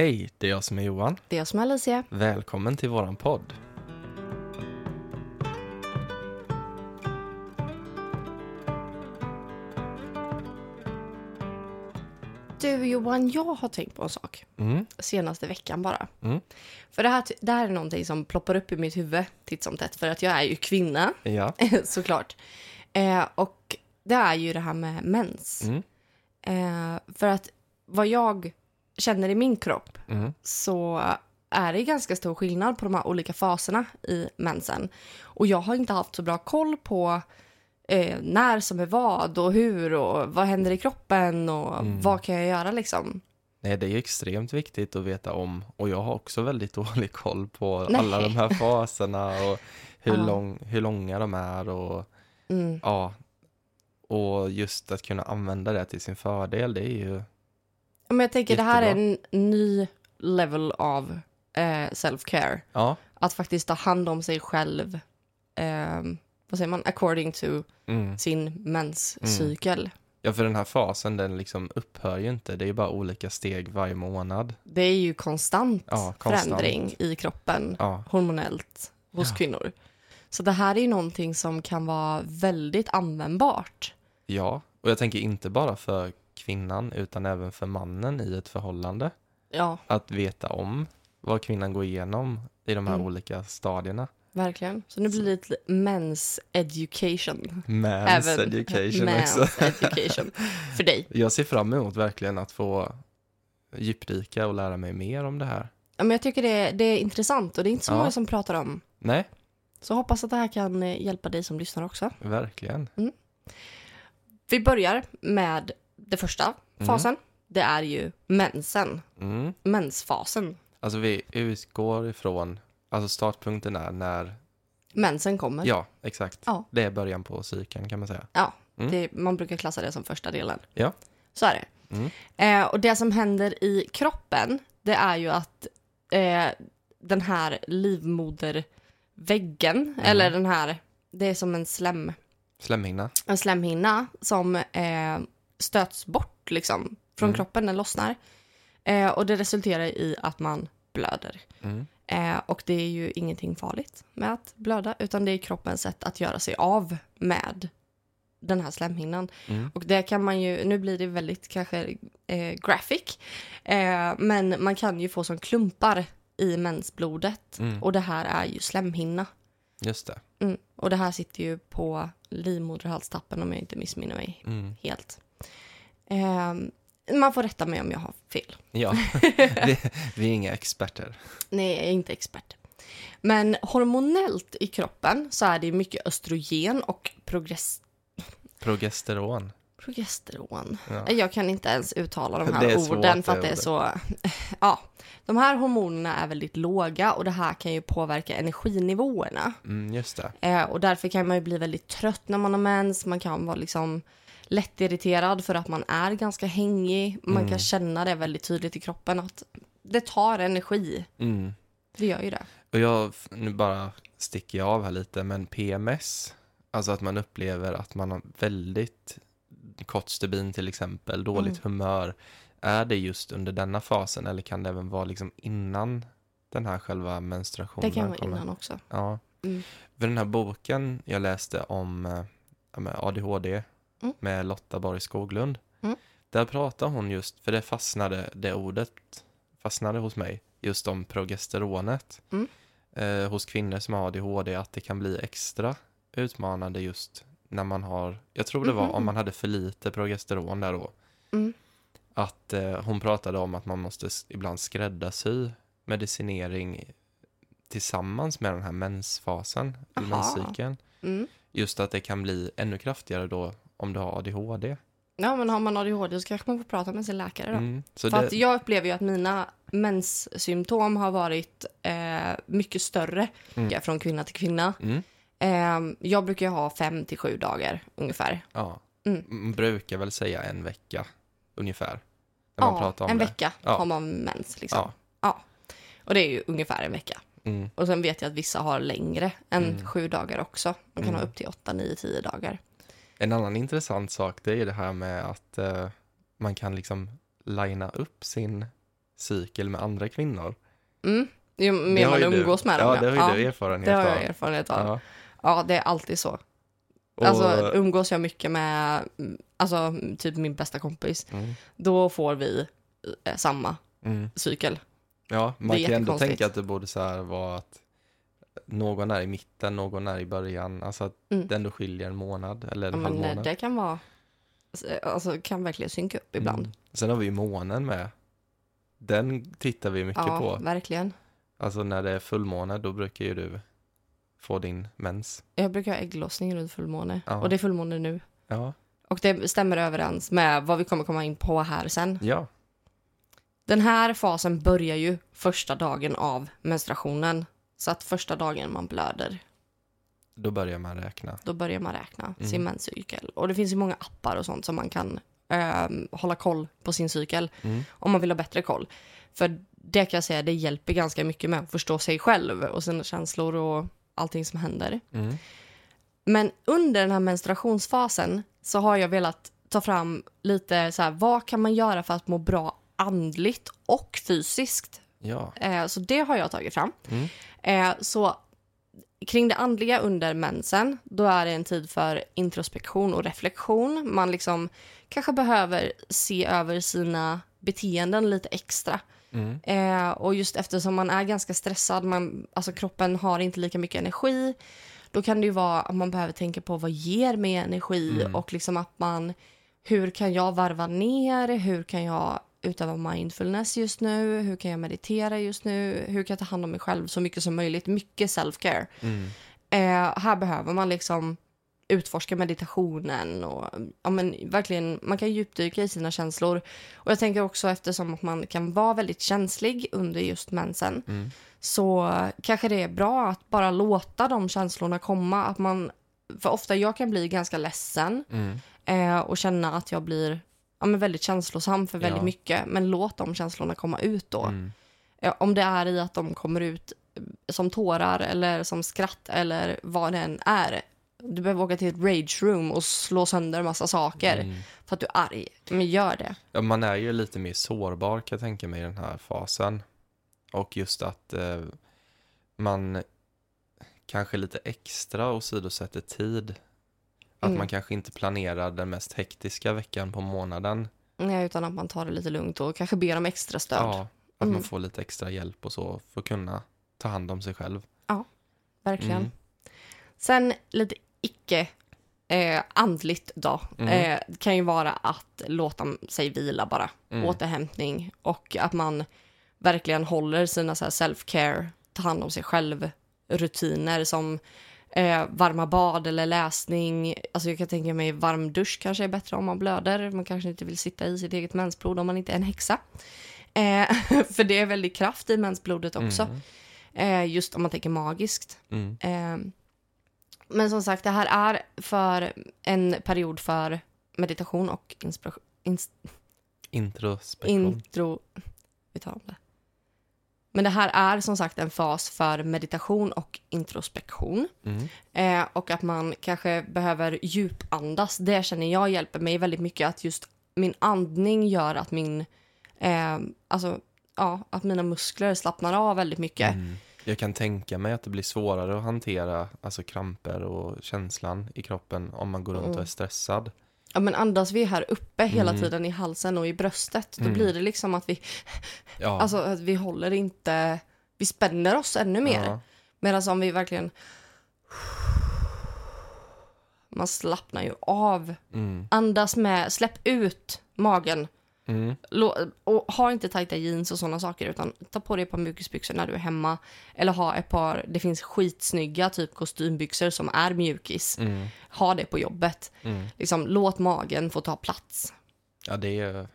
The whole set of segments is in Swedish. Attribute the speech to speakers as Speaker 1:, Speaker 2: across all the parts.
Speaker 1: Hej, det är jag som är Johan.
Speaker 2: Det är jag som är Alicia.
Speaker 1: Välkommen till våran podd.
Speaker 2: Du Johan, jag har tänkt på en sak
Speaker 1: Mm,
Speaker 2: senaste veckan bara.
Speaker 1: Mm.
Speaker 2: För det här, det här är någonting som ploppar upp i mitt huvud titt som tätt, för att jag är ju kvinna,
Speaker 1: ja.
Speaker 2: såklart. Eh, och det är ju det här med mens.
Speaker 1: Mm,
Speaker 2: Eh, för att vad jag känner i min kropp
Speaker 1: mm,
Speaker 2: så är det ganska stor skillnad på de här olika faserna i mensen. Och jag har inte haft så bra koll på eh, när som är vad och hur och vad händer i kroppen och
Speaker 1: Mm.
Speaker 2: vad kan jag göra liksom.
Speaker 1: Nej, det är extremt viktigt att veta om och jag har också väldigt dålig koll på
Speaker 2: Nej.
Speaker 1: alla de här faserna och hur,
Speaker 2: Ja.
Speaker 1: lång, hur långa de är och
Speaker 2: Mm.
Speaker 1: ja. Och just att kunna använda det till sin fördel, det är ju
Speaker 2: Men jag tänker det här är
Speaker 1: Jättebra.
Speaker 2: en ny level av eh, self-care.
Speaker 1: ja.
Speaker 2: Att faktiskt ta hand om sig själv, eh, vad säger man, according to
Speaker 1: Mm.
Speaker 2: sin menscykel.
Speaker 1: Ja, för den här fasen den liksom upphör ju inte. Det är bara olika steg varje månad.
Speaker 2: Det är ju konstant,
Speaker 1: Ja, konstant.
Speaker 2: förändring i kroppen.
Speaker 1: Ja,
Speaker 2: hormonellt hos
Speaker 1: Ja.
Speaker 2: kvinnor. Så det här är ju någonting som kan vara väldigt användbart.
Speaker 1: ja. Och jag tänker inte bara för kvinnan utan även för mannen i ett förhållande.
Speaker 2: Ja,
Speaker 1: Att veta om vad kvinnan går igenom i de här
Speaker 2: Mm.
Speaker 1: olika stadierna.
Speaker 2: verkligen. Så nu blir det lite mens education.
Speaker 1: Mans education
Speaker 2: mens
Speaker 1: också.
Speaker 2: education för dig.
Speaker 1: Jag ser fram emot verkligen att få djupdyka och lära mig mer om det här.
Speaker 2: Ja, men jag tycker det, det är intressant och det är inte så
Speaker 1: Ja.
Speaker 2: många som pratar om.
Speaker 1: Nej,
Speaker 2: Så hoppas att det här kan eh, hjälpa dig som lyssnar också.
Speaker 1: verkligen.
Speaker 2: Vi börjar med det första
Speaker 1: Mm.
Speaker 2: fasen. Det är ju mensen.
Speaker 1: Mm.
Speaker 2: Mensfasen.
Speaker 1: Alltså vi utgår ifrån, alltså startpunkten är när,
Speaker 2: Mensen kommer.
Speaker 1: ja exakt,
Speaker 2: Ja.
Speaker 1: det är början på cykeln kan man säga.
Speaker 2: Ja,
Speaker 1: Mm.
Speaker 2: det, man brukar klassa det som första delen.
Speaker 1: Ja.
Speaker 2: Så är det.
Speaker 1: Mm.
Speaker 2: Eh, och det som händer i kroppen, det är ju att eh, den här livmoderväggen,
Speaker 1: Mm.
Speaker 2: eller den här, det är som en slem,
Speaker 1: Slemhinna.
Speaker 2: en slemhinna som eh, stöts bort liksom från
Speaker 1: Mm.
Speaker 2: kroppen, den lossnar. Eh, och det resulterar i att man blöder.
Speaker 1: Mm.
Speaker 2: Eh, och det är ju ingenting farligt med att blöda, utan det är kroppens sätt att göra sig av med den här slemhinnan.
Speaker 1: Mm.
Speaker 2: Och det kan man ju, nu blir det väldigt kanske eh, graphic, eh, men man kan ju få som klumpar i mensblodet.
Speaker 1: Mm.
Speaker 2: Och det här är ju slemhinna.
Speaker 1: Just det.
Speaker 2: Mm. Och det här sitter ju på livmoderhalstappen om jag inte missminner mig
Speaker 1: Mm.
Speaker 2: helt. Eh, man får rätta mig om jag har fel.
Speaker 1: Ja, vi, vi är inga experter.
Speaker 2: Nej, jag är inte expert. Men hormonellt i kroppen så är det mycket östrogen och progress-
Speaker 1: Progesteron.
Speaker 2: progesteron.
Speaker 1: Ja.
Speaker 2: Jag kan inte ens uttala de här orden för att det är så... Ja, de här hormonerna är väldigt låga och det här kan ju påverka energinivåerna.
Speaker 1: Mm, just det.
Speaker 2: Eh, och därför kan man ju bli väldigt trött när man har mens. Man kan vara liksom lättirriterad för att man är ganska hängig. Man
Speaker 1: Mm.
Speaker 2: kan känna det väldigt tydligt i kroppen att det tar energi.
Speaker 1: Mm.
Speaker 2: Det gör ju det.
Speaker 1: Och jag, nu bara sticker jag av här lite, men PMS, alltså att man upplever att man har väldigt kort stubin till exempel, dåligt
Speaker 2: Mm.
Speaker 1: humör, är det just under denna fasen eller kan det även vara liksom innan den här själva menstruationen
Speaker 2: Det kan vara
Speaker 1: kommer?
Speaker 2: innan också.
Speaker 1: Ja.
Speaker 2: Mm.
Speaker 1: För den här boken jag läste om eh, ADHD
Speaker 2: Mm.
Speaker 1: med Lotta Borg Skoglund.
Speaker 2: Mm.
Speaker 1: Där pratar hon just, för det fastnade, det ordet fastnade hos mig, just om progesteronet.
Speaker 2: Mm.
Speaker 1: Eh, hos kvinnor som har ADHD, att det kan bli extra utmanande just när man har, jag tror det var
Speaker 2: Mhm.
Speaker 1: om man hade för lite progesteron där då.
Speaker 2: Mm.
Speaker 1: Att eh, hon pratade om att man måste ibland skräddarsy medicinering tillsammans med den här mensfasen, menscykeln.
Speaker 2: Mm.
Speaker 1: Just att det kan bli ännu kraftigare då om du har ADHD.
Speaker 2: Ja, men har man ADHD så kanske man får prata med sin läkare då.
Speaker 1: Mm.
Speaker 2: För
Speaker 1: det,
Speaker 2: att jag upplever ju att mina menssymptom har varit eh, mycket större
Speaker 1: Mm.
Speaker 2: från kvinna till kvinna.
Speaker 1: mm,
Speaker 2: Eh, jag brukar ju ha fem till sju dagar ungefär.
Speaker 1: ja.
Speaker 2: Mm.
Speaker 1: Man brukar väl säga en vecka ungefär. När man
Speaker 2: Ja,
Speaker 1: pratar om
Speaker 2: en
Speaker 1: det.
Speaker 2: vecka
Speaker 1: Ja.
Speaker 2: har man mens liksom.
Speaker 1: Ja.
Speaker 2: Och det är ju ungefär en vecka.
Speaker 1: Mm.
Speaker 2: Och sen vet jag att vissa har längre än
Speaker 1: Mm.
Speaker 2: sju dagar också. Man kan ha upp till åtta, nio, tio dagar.
Speaker 1: En annan intressant sak det är det här med att eh, man kan liksom linea upp sin cykel med andra kvinnor.
Speaker 2: Mm. Jo, mer man
Speaker 1: ju du-
Speaker 2: umgås med dem.
Speaker 1: Ja, det har ju
Speaker 2: ja.
Speaker 1: du erfarenhet
Speaker 2: Det har
Speaker 1: av.
Speaker 2: jag erfarenhet av. Ja.
Speaker 1: Ja.
Speaker 2: det är alltid så.
Speaker 1: Och,
Speaker 2: Alltså umgås jag mycket med, mm, alltså typ min bästa kompis,
Speaker 1: mm,
Speaker 2: då får vi eh, samma
Speaker 1: mm.
Speaker 2: cykel.
Speaker 1: Ja, man kan ändå tänka att det borde så här vara att någon är i mitten, någon är i början. Alltså att
Speaker 2: Mm.
Speaker 1: det ändå skiljer en månad eller en
Speaker 2: Ja,
Speaker 1: halv
Speaker 2: eh,
Speaker 1: månad.
Speaker 2: det kan vara, alltså kan verkligen synka upp ibland.
Speaker 1: Mm. Sen har vi ju månen med. Den tittar vi mycket
Speaker 2: ja,
Speaker 1: på.
Speaker 2: verkligen.
Speaker 1: Alltså när det är fullmåne, då brukar ju du få din mens.
Speaker 2: Jag brukar ha ägglossning runt fullmåne
Speaker 1: Ja.
Speaker 2: och det är fullmåne nu.
Speaker 1: Ja.
Speaker 2: Och det stämmer överens med vad vi kommer komma in på här sen.
Speaker 1: Ja.
Speaker 2: Den här fasen börjar ju första dagen av menstruationen. Så att första dagen man blöder,
Speaker 1: Då börjar man räkna.
Speaker 2: då börjar man räkna sin
Speaker 1: Mm.
Speaker 2: menscykel. Och det finns ju många appar och sånt som man kan ehm, hålla koll på sin cykel
Speaker 1: Mm.
Speaker 2: om man vill ha bättre koll. För det kan jag säga, det hjälper ganska mycket med att förstå sig själv och sina känslor och allting som händer.
Speaker 1: Mm.
Speaker 2: Men under den här menstruationsfasen så har jag velat ta fram lite så här, vad kan man göra för att må bra andligt och fysiskt?
Speaker 1: Ja.
Speaker 2: Eh, så det har jag tagit fram.
Speaker 1: Mm.
Speaker 2: Eh, så kring det andliga under mensen, då är det en tid för introspektion och reflektion. Man liksom kanske behöver se över sina beteenden lite extra.
Speaker 1: Mm.
Speaker 2: Eh, och just eftersom man är ganska stressad, man, alltså kroppen har inte lika mycket energi, då kan det ju vara att man behöver tänka på vad ger mig energi
Speaker 1: Mm.
Speaker 2: och liksom att man, hur kan jag varva ner, hur kan jag utöva mindfulness just nu, hur kan jag meditera just nu, hur kan jag ta hand om mig själv så mycket som möjligt, mycket self-care.
Speaker 1: Mm.
Speaker 2: Eh, här behöver man liksom utforska meditationen och ja, men verkligen, man kan djupdyka i sina känslor. Och jag tänker också eftersom att man kan vara väldigt känslig under just mensen
Speaker 1: Mm.
Speaker 2: så kanske det är bra att bara låta de känslorna komma. Att man, för ofta jag kan bli ganska ledsen
Speaker 1: Mm.
Speaker 2: eh, och känna att jag blir ja, men väldigt känslosam för väldigt
Speaker 1: Ja.
Speaker 2: mycket. Men låt de känslorna komma ut då.
Speaker 1: Mm.
Speaker 2: Ja, om det är i att de kommer ut som tårar eller som skratt eller vad det än är. Du behöver åka till ett rage room och slå sönder massa saker
Speaker 1: Mm.
Speaker 2: för att du är arg. Men gör det.
Speaker 1: Ja, man är ju lite mer sårbar kan jag tänka mig i den här fasen. Och just att eh, man kanske lite extra åsidosätter tid. Att
Speaker 2: Mm.
Speaker 1: man kanske inte planerar den mest hektiska veckan på månaden.
Speaker 2: Nej, utan att man tar det lite lugnt och kanske ber om extra stöd.
Speaker 1: Ja, att
Speaker 2: Mm.
Speaker 1: man får lite extra hjälp och så för att kunna ta hand om sig själv.
Speaker 2: Verkligen.
Speaker 1: Mm.
Speaker 2: Sen lite icke eh, andligt då.
Speaker 1: Mm.
Speaker 2: Eh, kan ju vara att låta sig vila bara.
Speaker 1: Mm.
Speaker 2: Återhämtning och att man verkligen håller sina self-care, ta hand om sig själv, rutiner som eh, varma bad eller läsning. Alltså jag kan tänka mig varm dusch kanske är bättre om man blöder. Man kanske inte vill sitta i sitt eget mensblod om man inte är en häxa. Eh, för det är väldigt kraft i mensblodet också.
Speaker 1: Mm.
Speaker 2: Eh, just om man tänker magiskt.
Speaker 1: Mm.
Speaker 2: Eh, men som sagt, det här är för en period för meditation och inspiration. Ins,
Speaker 1: Introspektion.
Speaker 2: intro... Vi tar om det. Men det här är som sagt en fas för meditation och introspektion.
Speaker 1: Mm.
Speaker 2: Eh, och att man kanske behöver djupandas. Det känner jag hjälper mig väldigt mycket. Att just min andning gör att min... Eh, alltså, ja, att mina muskler slappnar av väldigt mycket.
Speaker 1: Mm. Jag kan tänka mig att det blir svårare att hantera alltså kramper och känslan i kroppen om man går runt och
Speaker 2: Mm.
Speaker 1: är stressad.
Speaker 2: Ja, men andas vi här uppe hela
Speaker 1: Mm.
Speaker 2: tiden i halsen och i bröstet, då
Speaker 1: Mm.
Speaker 2: blir det liksom att vi,
Speaker 1: Ja.
Speaker 2: alltså, att vi håller inte, vi spänner oss ännu mer.
Speaker 1: Ja.
Speaker 2: Medan om vi verkligen, man slappnar ju av.
Speaker 1: Mm.
Speaker 2: Andas med, släpp ut magen.
Speaker 1: Mm.
Speaker 2: Och ha inte tajta jeans och sådana saker utan ta på dig ett par mjukisbyxor när du är hemma. Eller ha ett par, det finns skitsnygga typ kostymbyxor som är mjukis.
Speaker 1: Mm.
Speaker 2: Ha det på jobbet.
Speaker 1: Mm.
Speaker 2: Liksom, låt magen få ta plats.
Speaker 1: Ja, det är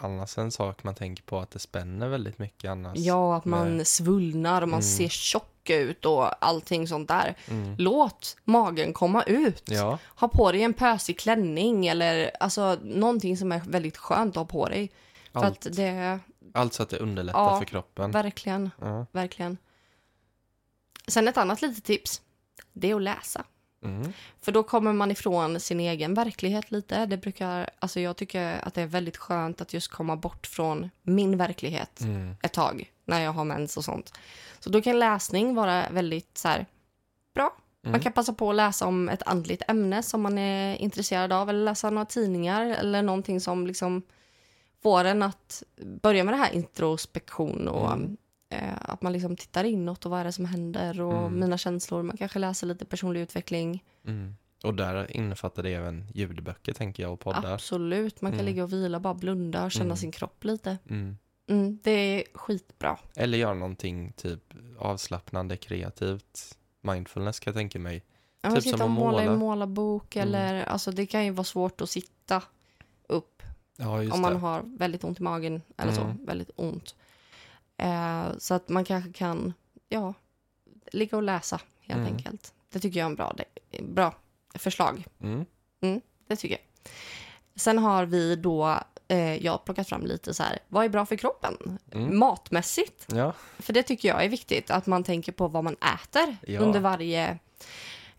Speaker 1: annars en sak man tänker på att det spänner väldigt mycket annars.
Speaker 2: Ja, att man
Speaker 1: med-
Speaker 2: svullnar och man
Speaker 1: Mm.
Speaker 2: ser tjock ut och allting sånt där.
Speaker 1: Mm.
Speaker 2: Låt magen komma ut.
Speaker 1: Ja,
Speaker 2: Ha på dig en pösig klänning eller alltså någonting som är väldigt skönt att ha på dig. För
Speaker 1: allt,
Speaker 2: att det,
Speaker 1: allt så att det underlättar
Speaker 2: Ja,
Speaker 1: för kroppen.
Speaker 2: verkligen,
Speaker 1: Ja.
Speaker 2: verkligen. Sen ett annat litet tips. Det är att läsa.
Speaker 1: Mm.
Speaker 2: För då kommer man ifrån sin egen verklighet lite. Det brukar, alltså jag tycker att det är väldigt skönt att just komma bort från min verklighet
Speaker 1: Mm.
Speaker 2: ett tag när jag har mens och sånt. Så då kan läsning vara väldigt så här, bra. Man
Speaker 1: Mm.
Speaker 2: kan passa på att läsa om ett andligt ämne som man är intresserad av eller läsa några tidningar eller någonting som liksom får en att börja med det här introspektion och
Speaker 1: Mm.
Speaker 2: Eh, att man liksom tittar inåt och vad är det som händer och
Speaker 1: Mm.
Speaker 2: mina känslor. Man kanske läser lite personlig utveckling.
Speaker 1: Mm. Och där innefattar det även ljudböcker tänker jag och poddar.
Speaker 2: Absolut, man kan
Speaker 1: Mm.
Speaker 2: ligga och vila, bara blunda och känna
Speaker 1: Mm.
Speaker 2: sin kropp lite.
Speaker 1: Mm.
Speaker 2: Det är skitbra.
Speaker 1: Eller göra någonting typ avslappnande, kreativt. Mindfulness kan jag tänka mig.
Speaker 2: Ja,
Speaker 1: Typ
Speaker 2: sitta och måla i en
Speaker 1: måla.
Speaker 2: målarbok eller alltså det kan ju vara svårt att sitta upp
Speaker 1: Ja,
Speaker 2: om man
Speaker 1: det.
Speaker 2: har väldigt ont i magen eller så,
Speaker 1: Mm.
Speaker 2: väldigt ont. Eh, så att man kanske kan, ja, ligga och läsa helt
Speaker 1: Mm.
Speaker 2: enkelt. Det tycker jag är en bra, bra förslag.
Speaker 1: Mm.
Speaker 2: Det tycker jag. Sen har vi då, eh, jag har plockat fram lite så här, vad är bra för kroppen?
Speaker 1: Mm.
Speaker 2: Matmässigt.
Speaker 1: Ja.
Speaker 2: För det tycker jag är viktigt, att man tänker på vad man äter
Speaker 1: Ja.
Speaker 2: under varje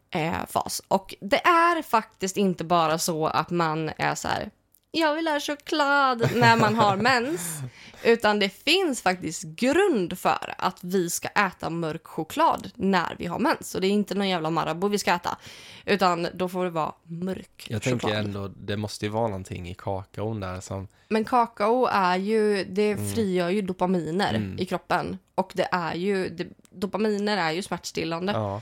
Speaker 2: eh, fas. Och det är faktiskt inte bara så att man är så här, jag vill ha choklad när man har mens. Utan det finns faktiskt grund för att vi ska äta mörk choklad när vi har mens. Och det är inte någon jävla Marabou vi ska äta. Utan då får det vara mörk
Speaker 1: Jag
Speaker 2: choklad.
Speaker 1: tänker ändå, det måste ju vara någonting i kakaon där som...
Speaker 2: Men kakao är ju, det frigör ju dopaminer
Speaker 1: Mm.
Speaker 2: i kroppen. Och det är ju, det, dopaminer är ju smärtstillande.
Speaker 1: Ja.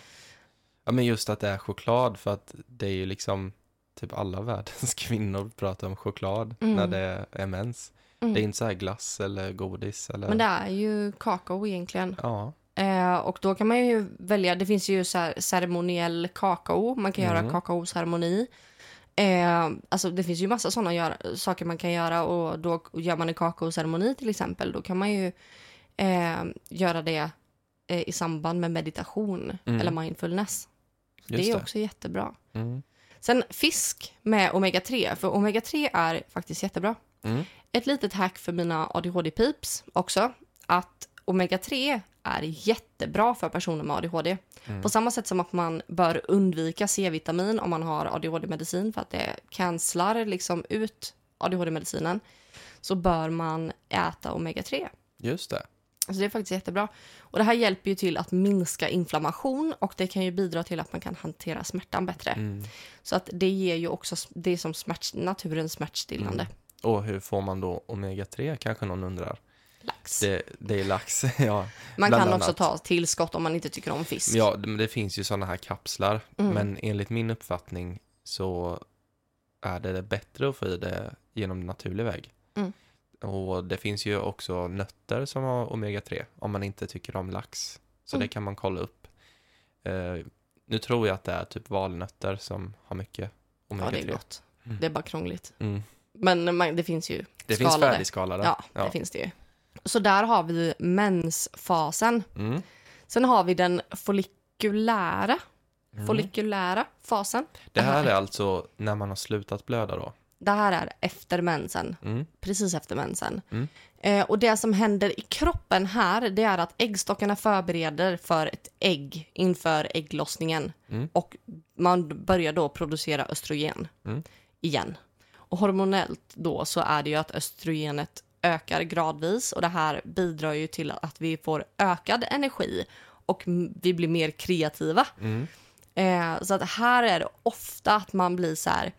Speaker 1: ja, men just att det är choklad för att det är ju liksom typ alla världens kvinnor pratar om choklad
Speaker 2: Mm.
Speaker 1: när det är mens.
Speaker 2: Mm.
Speaker 1: Det är inte så här glass eller godis eller...
Speaker 2: Men det är ju kakao egentligen.
Speaker 1: Ja.
Speaker 2: Eh, och då kan man ju välja, det finns ju så ceremoniell kakao, man kan göra
Speaker 1: Mm.
Speaker 2: kakaoceremoni. Eh, alltså det finns ju massa sådana gör, saker man kan göra och då gör man en kakaoceremoni till exempel. Då kan man ju eh, göra det eh, i samband med meditation
Speaker 1: Mm.
Speaker 2: eller mindfulness.
Speaker 1: Just
Speaker 2: det är
Speaker 1: det.
Speaker 2: också jättebra.
Speaker 1: Mm.
Speaker 2: Sen fisk med omega-3, för omega-3 är faktiskt jättebra.
Speaker 1: Mm.
Speaker 2: Ett litet hack för mina ADHD-pips också, att omega-3 är jättebra för personer med ADHD.
Speaker 1: Mm.
Speaker 2: På samma sätt som att man bör undvika C-vitamin om man har ADHD-medicin för att det cancelar liksom ut ADHD-medicinen, så bör man äta omega-3.
Speaker 1: Just det.
Speaker 2: Alltså det är faktiskt jättebra. Och det här hjälper ju till att minska inflammation och det kan ju bidra till att man kan hantera smärtan bättre.
Speaker 1: Mm.
Speaker 2: Så att det ger ju också det som smärt, naturens smärtstillande.
Speaker 1: Mm. Och hur får man då omega-3 kanske någon undrar.
Speaker 2: Lax.
Speaker 1: Det, det är lax, ja.
Speaker 2: man kan också
Speaker 1: annat.
Speaker 2: ta tillskott om man inte tycker om fisk.
Speaker 1: Ja, det finns ju sådana här kapslar.
Speaker 2: Mm.
Speaker 1: Men enligt min uppfattning så är det bättre att få i det genom naturlig väg. Och det finns ju också nötter som har omega-3 om man inte tycker om lax. Så
Speaker 2: Mm.
Speaker 1: det kan man kolla upp. Eh, nu tror jag att det är typ valnötter som har mycket
Speaker 2: Ja,
Speaker 1: omega-3.
Speaker 2: det är gott.
Speaker 1: Mm.
Speaker 2: Det är bara krångligt.
Speaker 1: Mm.
Speaker 2: Men man, det finns ju
Speaker 1: Det finns
Speaker 2: skalade.
Speaker 1: färdigskalade.
Speaker 2: Ja, det finns det ju. Så där har vi mensfasen.
Speaker 1: Mm.
Speaker 2: Sen har vi den follikulära,
Speaker 1: Mm.
Speaker 2: follikulära fasen.
Speaker 1: Det här är alltså när man har slutat blöda då?
Speaker 2: Det här är efter mensen,
Speaker 1: Mm.
Speaker 2: precis efter mensen.
Speaker 1: Mm.
Speaker 2: Eh, och det som händer i kroppen här, det är att äggstockarna förbereder för ett ägg inför ägglossningen.
Speaker 1: Mm.
Speaker 2: Och man börjar då producera östrogen
Speaker 1: Mm.
Speaker 2: igen. Och hormonellt då så är det ju att östrogenet ökar gradvis och det här bidrar ju till att vi får ökad energi och vi blir mer kreativa.
Speaker 1: Mm.
Speaker 2: Eh, så att här är det ofta att man blir så här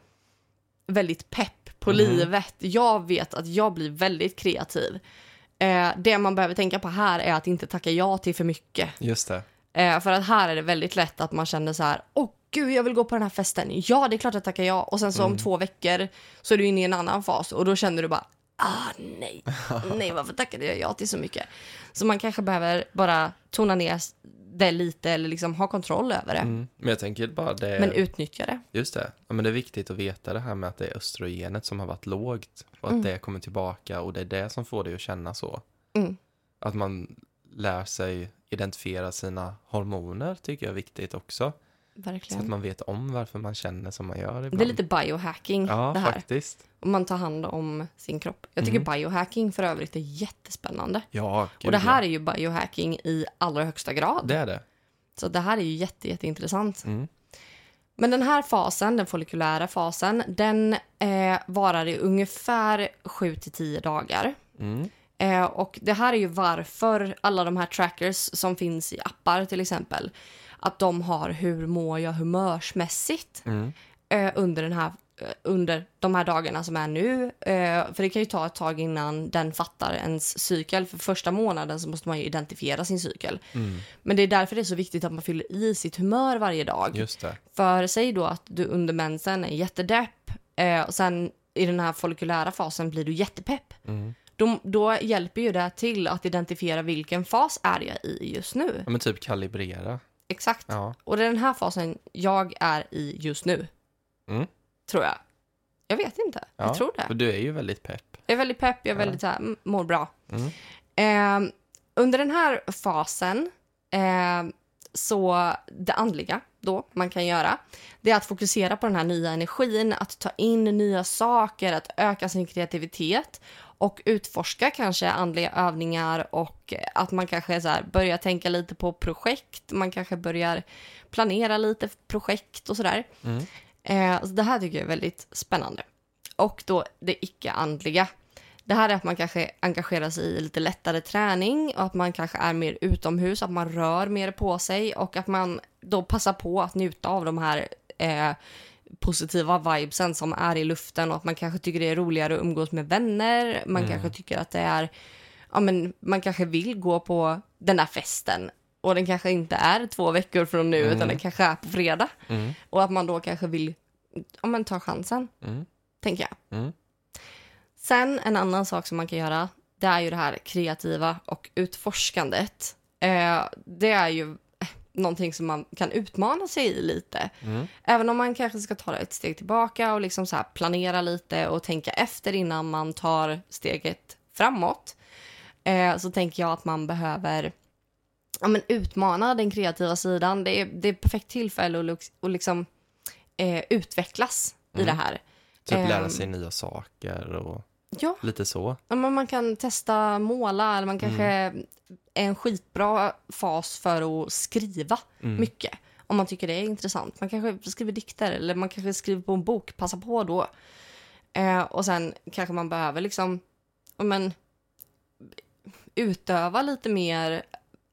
Speaker 2: väldigt pepp på
Speaker 1: Mhm.
Speaker 2: livet. Jag vet att jag blir väldigt kreativ. Eh, det man behöver tänka på här är att inte tacka ja till för mycket.
Speaker 1: Just det.
Speaker 2: Eh, för att här är det väldigt lätt att man känner så här, åh gud jag vill gå på den här festen. Ja, det är klart jag tackar ja. Och sen så
Speaker 1: Mm.
Speaker 2: om två veckor så är du inne i en annan fas och då känner du bara, ah nej, nej varför tackade jag ja till så mycket? Så man kanske behöver bara tona ner det lite eller liksom ha kontroll över det.
Speaker 1: Mm. Men jag tänker bara det...
Speaker 2: Men utnyttja det.
Speaker 1: Just det. Ja, men det är viktigt att veta det här med att det är östrogenet som har varit lågt och att
Speaker 2: Mm.
Speaker 1: det kommer tillbaka och det är det som får dig att känna så.
Speaker 2: Mm.
Speaker 1: Att man lär sig identifiera sina hormoner tycker jag är viktigt också. Så att
Speaker 2: Verkligen.
Speaker 1: man vet om varför man känner som man gör ibland.
Speaker 2: Det är lite biohacking
Speaker 1: Ja,
Speaker 2: det här.
Speaker 1: faktiskt.
Speaker 2: Om man tar hand om sin kropp. Jag tycker
Speaker 1: Mm.
Speaker 2: biohacking för övrigt är jättespännande.
Speaker 1: Ja, gud,
Speaker 2: och det här
Speaker 1: ja.
Speaker 2: är ju biohacking i allra högsta grad.
Speaker 1: Det är det.
Speaker 2: Så det här är ju jätte, jätteintressant.
Speaker 1: Mm.
Speaker 2: Men den här fasen, den follikulära fasen, den eh, varar i ungefär 7 till 10 dagar.
Speaker 1: Mm.
Speaker 2: Eh, och det här är ju varför alla de här trackers som finns i appar till exempel, att de har hur mår jag humörsmässigt
Speaker 1: Mm.
Speaker 2: eh, under, den här, eh, under de här dagarna som är nu. Eh, för det kan ju ta ett tag innan den fattar ens cykel. För första månaden så måste man ju identifiera sin cykel.
Speaker 1: Mm.
Speaker 2: Men det är därför det är så viktigt att man fyller i sitt humör varje dag. För säg då att du under mensen är jättedepp och sen i den här follikulära fasen blir du jättepepp.
Speaker 1: Mm.
Speaker 2: Då, då hjälper ju det till att identifiera vilken fas är jag i just nu.
Speaker 1: Ja, men typ kalibrera.
Speaker 2: Exakt.
Speaker 1: Ja.
Speaker 2: Och det är den här fasen jag är i just nu,
Speaker 1: Mm.
Speaker 2: tror jag. Jag vet inte.
Speaker 1: ja.
Speaker 2: Jag tror det.
Speaker 1: För du är ju väldigt pepp.
Speaker 2: Jag är väldigt pepp, jag är väldigt så här, mår bra.
Speaker 1: Mm.
Speaker 2: Eh, under den här fasen, eh, så det andliga då man kan göra, det är att fokusera på den här nya energin, att ta in nya saker, att öka sin kreativitet och utforska kanske andliga övningar och att man kanske så här börjar tänka lite på projekt, man kanske börjar planera lite projekt och sådär.
Speaker 1: Mm.
Speaker 2: Eh, så det här tycker jag är väldigt spännande. Och då det icke-andliga. Det här är att man kanske engagerar sig i lite lättare träning och att man kanske är mer utomhus, att man rör mer på sig och att man då passar på att njuta av de här eh, positiva vibesen som är i luften och att man kanske tycker det är roligare att umgås med vänner. Man
Speaker 1: Mm.
Speaker 2: kanske tycker att det är, ja men man kanske vill gå på den här festen och den kanske inte är två veckor från nu utan
Speaker 1: Mm.
Speaker 2: den kanske är på fredag.
Speaker 1: Mm.
Speaker 2: Och att man då kanske vill ja, men ta chansen,
Speaker 1: Mm.
Speaker 2: tänker jag.
Speaker 1: Mm.
Speaker 2: Sen en annan sak som man kan göra, det är ju det här kreativa och utforskandet. Eh, det är ju någonting som man kan utmana sig i lite.
Speaker 1: Mm.
Speaker 2: Även om man kanske ska ta ett steg tillbaka och liksom så planera lite och tänka efter innan man tar steget framåt. Eh, så tänker jag att man behöver ja, men utmana den kreativa sidan. Det är, det är ett perfekt tillfälle att, att liksom, eh, utvecklas i
Speaker 1: Mm.
Speaker 2: det här.
Speaker 1: Typ
Speaker 2: Ehm.
Speaker 1: lära sig nya saker och
Speaker 2: Ja,
Speaker 1: lite så.
Speaker 2: Ja, men man kan testa måla eller man kanske är en skitbra fas för att skriva
Speaker 1: Mm.
Speaker 2: mycket. Om man tycker det är intressant. Man kanske skriver dikter eller man kanske skriver på en bok. Passa på då. Eh, och sen kanske man behöver liksom, men, utöva lite mer.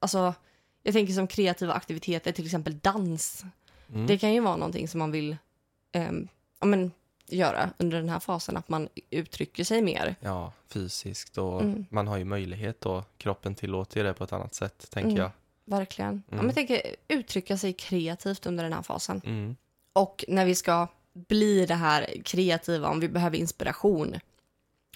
Speaker 2: Alltså, jag tänker som kreativa aktiviteter, till exempel dans.
Speaker 1: Mm.
Speaker 2: Det kan ju vara någonting som man vill ja, men, göra under den här fasen, att man uttrycker sig mer.
Speaker 1: Ja, fysiskt och
Speaker 2: Mm.
Speaker 1: man har ju möjlighet då. Kroppen tillåter det på ett annat sätt, tänker
Speaker 2: Mm.
Speaker 1: jag.
Speaker 2: Verkligen. Ja,
Speaker 1: Mm.
Speaker 2: men jag tänker uttrycka sig kreativt under den här fasen.
Speaker 1: Mm.
Speaker 2: Och när vi ska bli det här kreativa, om vi behöver inspiration.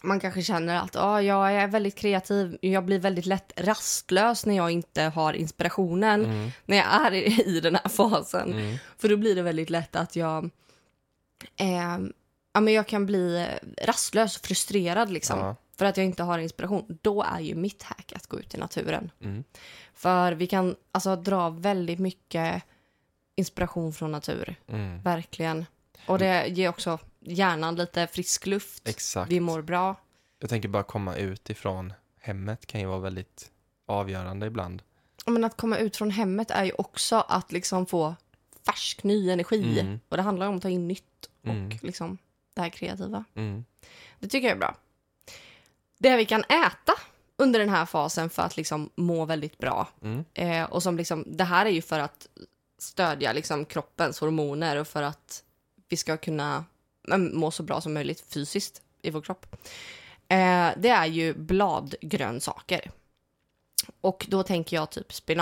Speaker 2: Man kanske känner att ah, jag är väldigt kreativ, jag blir väldigt lätt rastlös när jag inte har inspirationen,
Speaker 1: Mm.
Speaker 2: när jag är i i den här fasen.
Speaker 1: Mm.
Speaker 2: För då blir det väldigt lätt att jag, eh, ja, men jag kan bli rastlös och frustrerad liksom.
Speaker 1: Ja.
Speaker 2: För att jag inte har inspiration. Då är ju mitt hack att gå ut i naturen.
Speaker 1: Mm.
Speaker 2: För vi kan alltså dra väldigt mycket inspiration från natur.
Speaker 1: Mm.
Speaker 2: Verkligen. Och det ger också hjärnan lite frisk luft.
Speaker 1: Exakt.
Speaker 2: Vi mår bra.
Speaker 1: Jag tänker bara komma ut ifrån hemmet kan ju vara väldigt avgörande ibland.
Speaker 2: Men att komma ut från hemmet är ju också att liksom få färsk ny energi.
Speaker 1: Mm.
Speaker 2: Och det handlar om att ta in nytt och
Speaker 1: Mm.
Speaker 2: liksom det här kreativa.
Speaker 1: Mm.
Speaker 2: Det tycker jag är bra. Det vi kan äta under den här fasen för att liksom må väldigt bra.
Speaker 1: Mm.
Speaker 2: Eh, och som liksom, det här är ju för att stödja liksom kroppens hormoner och för att vi ska kunna mm, må så bra som möjligt fysiskt i vår kropp. Eh, det är ju bladgrönsaker. Och då tänker jag typ
Speaker 1: det.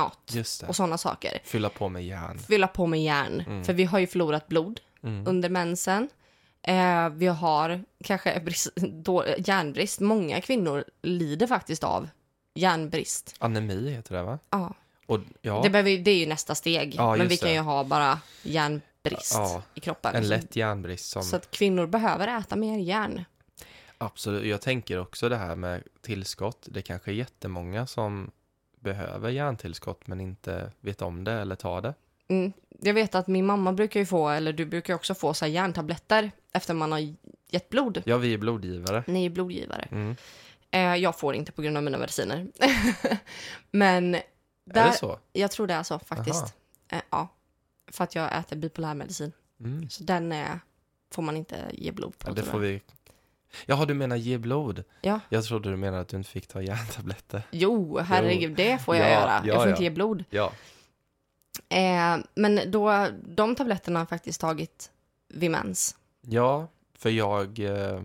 Speaker 2: och sådana saker.
Speaker 1: Fylla på med järn.
Speaker 2: Fylla på med järn,
Speaker 1: Mm.
Speaker 2: för vi har ju förlorat blod
Speaker 1: Mm.
Speaker 2: under mensen. Eh, vi har kanske brist, då, järnbrist. Många kvinnor lider faktiskt av järnbrist.
Speaker 1: Anemi heter det va?
Speaker 2: Ja.
Speaker 1: Och ja,
Speaker 2: Det, behöver, det är ju nästa steg.
Speaker 1: Ja,
Speaker 2: men vi kan
Speaker 1: det.
Speaker 2: ju ha bara järnbrist
Speaker 1: Ja,
Speaker 2: i kroppen.
Speaker 1: en lätt järnbrist som
Speaker 2: Så att kvinnor behöver äta mer järn.
Speaker 1: absolut. Jag tänker också det här med tillskott. Det kanske är jättemånga som behöver järntillskott men inte vet om det eller tar det.
Speaker 2: Mm. Jag vet att min mamma brukar ju få, eller du brukar också få så här järntabletter efter man har gett blod.
Speaker 1: Ja, vi är blodgivare.
Speaker 2: Ni är blodgivare.
Speaker 1: Mm.
Speaker 2: Eh, jag får inte på grund av mina mediciner. Men
Speaker 1: Är
Speaker 2: där,
Speaker 1: det så?
Speaker 2: jag tror det är så faktiskt. Eh, ja, för att jag äter bipolär medicin.
Speaker 1: Mm.
Speaker 2: Så den är, får man inte ge blod på.
Speaker 1: Ja, det får vi... Jaha, du menar ge blod?
Speaker 2: Ja.
Speaker 1: Jag trodde du menade att du inte fick ta järntabletter.
Speaker 2: Jo, herregud, det får jag
Speaker 1: Ja,
Speaker 2: göra.
Speaker 1: ja,
Speaker 2: jag får
Speaker 1: ja.
Speaker 2: inte ge blod.
Speaker 1: Ja.
Speaker 2: Eh, men då, de tabletterna har jag faktiskt tagit vid mens.
Speaker 1: Ja, för jag, eh,